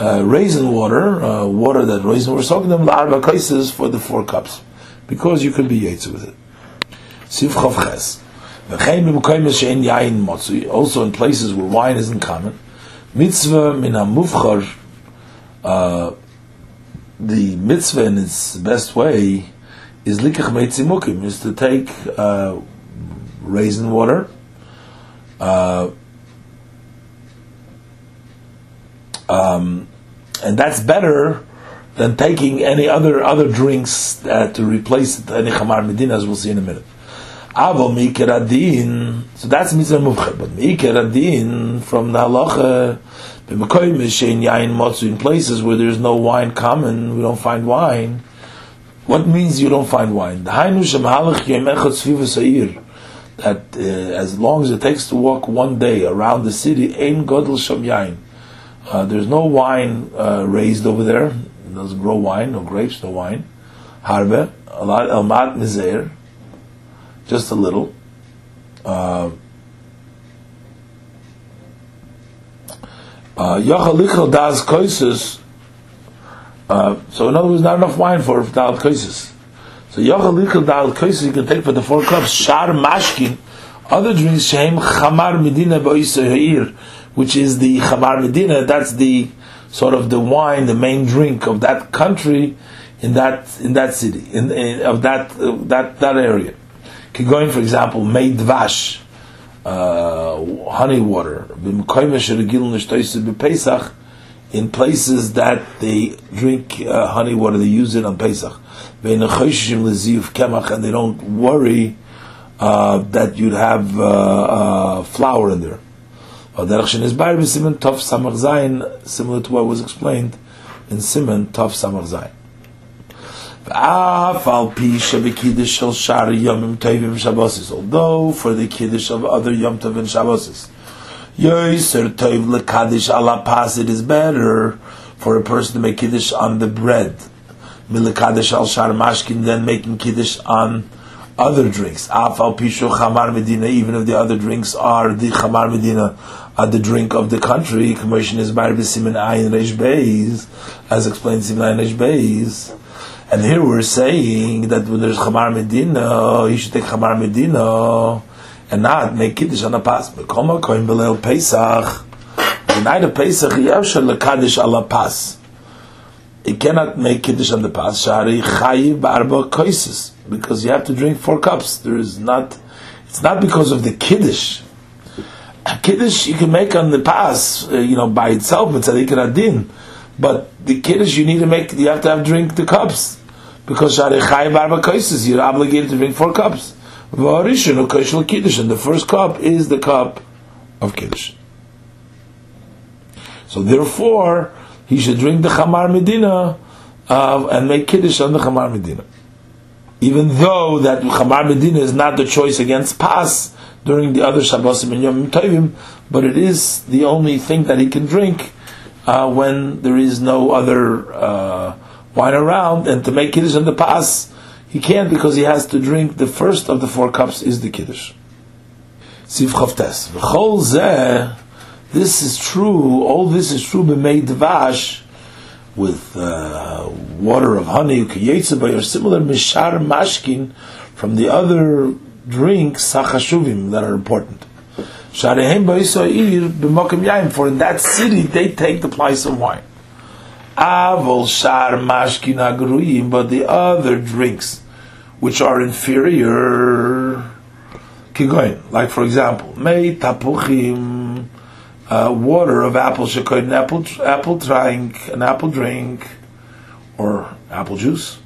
uh, raisin water, uh, water that raisin we're soaking them la'arba kaises for the four cups, because you could be yaitz with it. Siv chav. Also in places where wine isn't common. Mitzvah min uh, the mitzvah in its best way is likach meitzimukim, is to take uh, raisin water, uh, um, and that's better than taking any other other drinks uh, to replace any chamar medina, as we'll see in a minute. Abo mikeradin, so that's mitzvah muvchet, but mikeradin from the halacha, in places where there's no wine common, we don't find wine. What means you don't find wine? That uh, as long as it takes to walk one day around the city, ein godel sham yain uh, there's no wine uh, raised over there. It doesn't grow wine, no grapes, no wine. Harbe, a lot, elmat mizer, just a little. Uh, uh das koises. Uh, so in other words, not enough wine for dal koises. So Yachalichel dal koises you can take for the four cups. Shar mashkin, other drinks shem chamar medina ba'isa ha'ir which is the Chamar Medina, that's the sort of the wine, the main drink of that country in that in that city, in, in of that uh, that that area. Going, for example, made dvash, uh, honey water, in places that they drink uh, honey water, they use it on Pesach. And they don't worry uh, that you'd have uh, uh, flour in there. Similar to what was explained in Simen Tov Samach Zayin. Although for the kiddush of other Yom Tov and Shabbosis, Yoiser Tov lekadish ala pas, it is better for a person to make kiddush on the bread, milekadish al shar mashkin, than making kiddush on other drinks. Afal pishu chamar medina, even if the other drinks are the chamar medina, are the drink of the country. Commotion is bar b'simin ayin reish beis, as explained ayin reish beis. And here we're saying that when there's chamar medina, he should take chamar medina and not make kiddush on a pas. Bekoma koin belel pesach. The night of Pesach, yavshal lekadish ala pas. he cannot make kiddush on the pas shari chayiv barba koises because you have to drink four cups. There is not. It's not because of the kiddush. A kiddush you can make on the pas, uh, you know, by itself, but adin. But the kiddush you need to make, you have to have drink the cups because shari chayiv barba koises. You're obligated to drink four cups. V'arishon u'koshel kiddush, and the first cup is the cup of kiddush. So therefore he should drink the Chamar Medina uh, and make Kiddush on the Chamar Medina. Even though that Chamar Medina is not the choice against Pas during the other Shabbosim and Yom Tovim, but it is the only thing that he can drink uh, when there is no other uh, wine around, and to make Kiddush on the Pas, he can't because he has to drink the first of the four cups is the Kiddush. Siv Chavtes. This is true, all this is true, made dvash, with uh, water of honey, ukiyetzabai, or similar mishar mashkin, from the other drinks, sachashuvim, that are important. For in that city they take the place of wine. Avol shar mashkin agruyim, but the other drinks, which are inferior, kigoin, like for example, mei tapuchim, uh, water of apple shekoid an apple apple drink, an apple drink, or apple juice,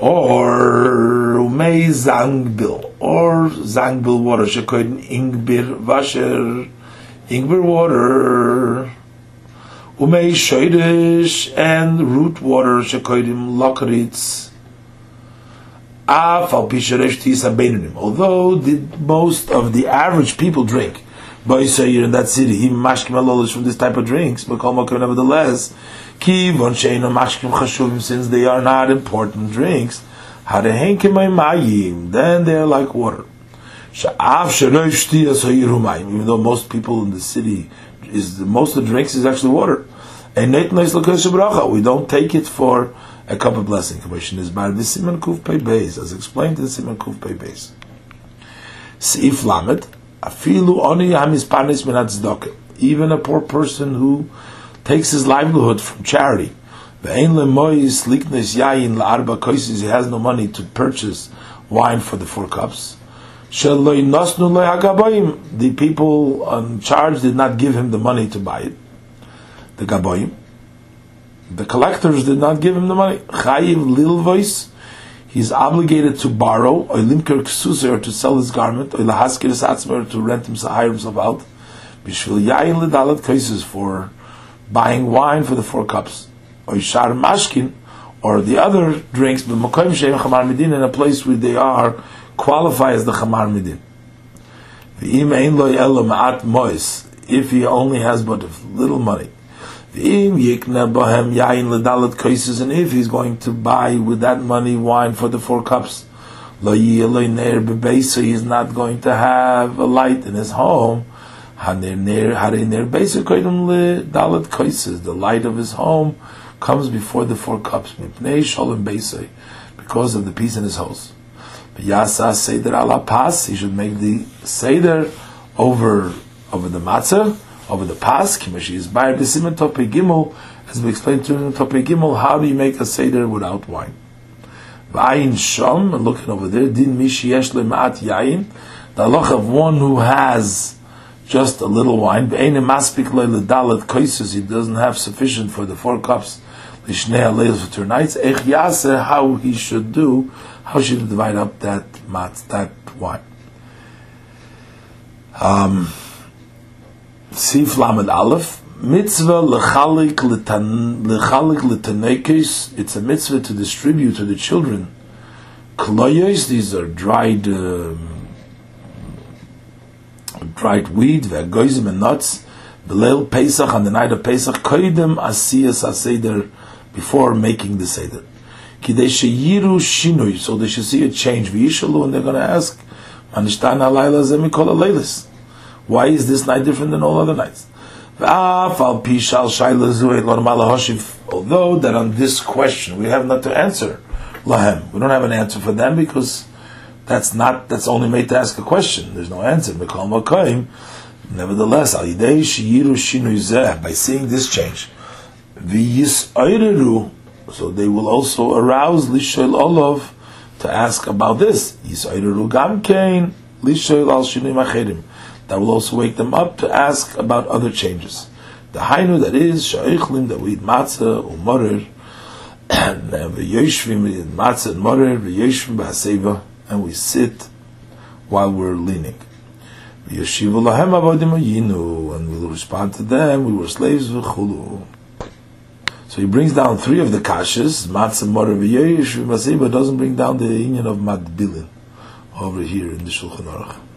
or umei zangbil, or zangbil water shekoid ingbir vasher, ingbir water, umei shoidish and root water shekoidim lokritz. Although the, most of the average people drink but you say in that city, he mashkim alolish from this type of drinks, but nevertheless, kivon sheino mashkim chashuvim, since they are not important drinks, then they are like water. Even though most people in the city is most of the drinks is actually water. We don't take it for a cup of blessing. Commission is by the Simon Kuf Beis, as explained in the Simon Kuf Beis. Seif Lamed, Afilu oni hamispanis min Even a poor person who takes his livelihood from charity. Ve'ein lemois liknes yayin la'arba koises. He has no money to purchase wine for the four cups. The people on charge did not give him the money to buy it. The gaboim. The collectors did not give him the money. Chayiv lil voice he's obligated to borrow, or limker ksuser, to sell his garment, or satzmer, to rent himself, hire himself out, bishvil yayin ledalat kaises for buying wine for the four cups, or shar mashkin, or the other drinks, but makoim shem chamar medin, in a place where they are qualify as the chamar medin. If he only has but little money, and if he's going to buy with that money wine for the four cups, so he's not going to have a light in his home. The light of his home comes before the four cups because of the peace in his house. Yasa Seder ala pas, he should make the Seder over over the matzah over the pas, Kimashi is by Besimen Tope Gimel, as we explained to in Tope Gimel, how do you make a Seder without wine? V'ayin Shom, looking over there, Din Mishi Yesh Le'ma'at Yayin, the halach of one who has just a little wine, V'ein Maspik Le'ledalet Koises, he doesn't have sufficient for the four cups, Lishnei Aleil for two nights, Ech Yaseh, how he should do, how should he divide up that mat, that wine. Um, Sif Lamed Aleph, mitzvah lechalik letan lechalik letanekes, it's a mitzvah to distribute to the children. Kloyes, these are dried um, dried wheat, ve'agoizim and nuts, Belel Pesach, on the night of Pesach, koidem asiyas aseder, before making the seder. Kidei sheyiru shinui, so they should see a change. V'yishalu, and they're going to ask, manishtan halayla zemikol alaylis. Why is this night different than all other nights? Although that on this question we have not to answer, lahem, we don't have an answer for them because that's not that's only made to ask a question. There's no answer. Nevertheless, by seeing this change, so they will also arouse Lishoil Olav to ask about this. Yisayreru Gamkein, Lishoil Al Shinim Acherim. That will also wake them up to ask about other changes. The Hainu that is, Sha'ichlim, that we eat matzah, umorer, and uh, v'yoshvim, we eat matzah and morer, v'yoshvim b'haseva, and we sit while we're leaning. Yeshiva lahem avodim yinu, and we'll respond to them. We were slaves v'chulu. So he brings down three of the kashas, matzah, morer, v'yosh, v'maseba, doesn't bring down the union of madbilin over here in the Shulchan Aruch.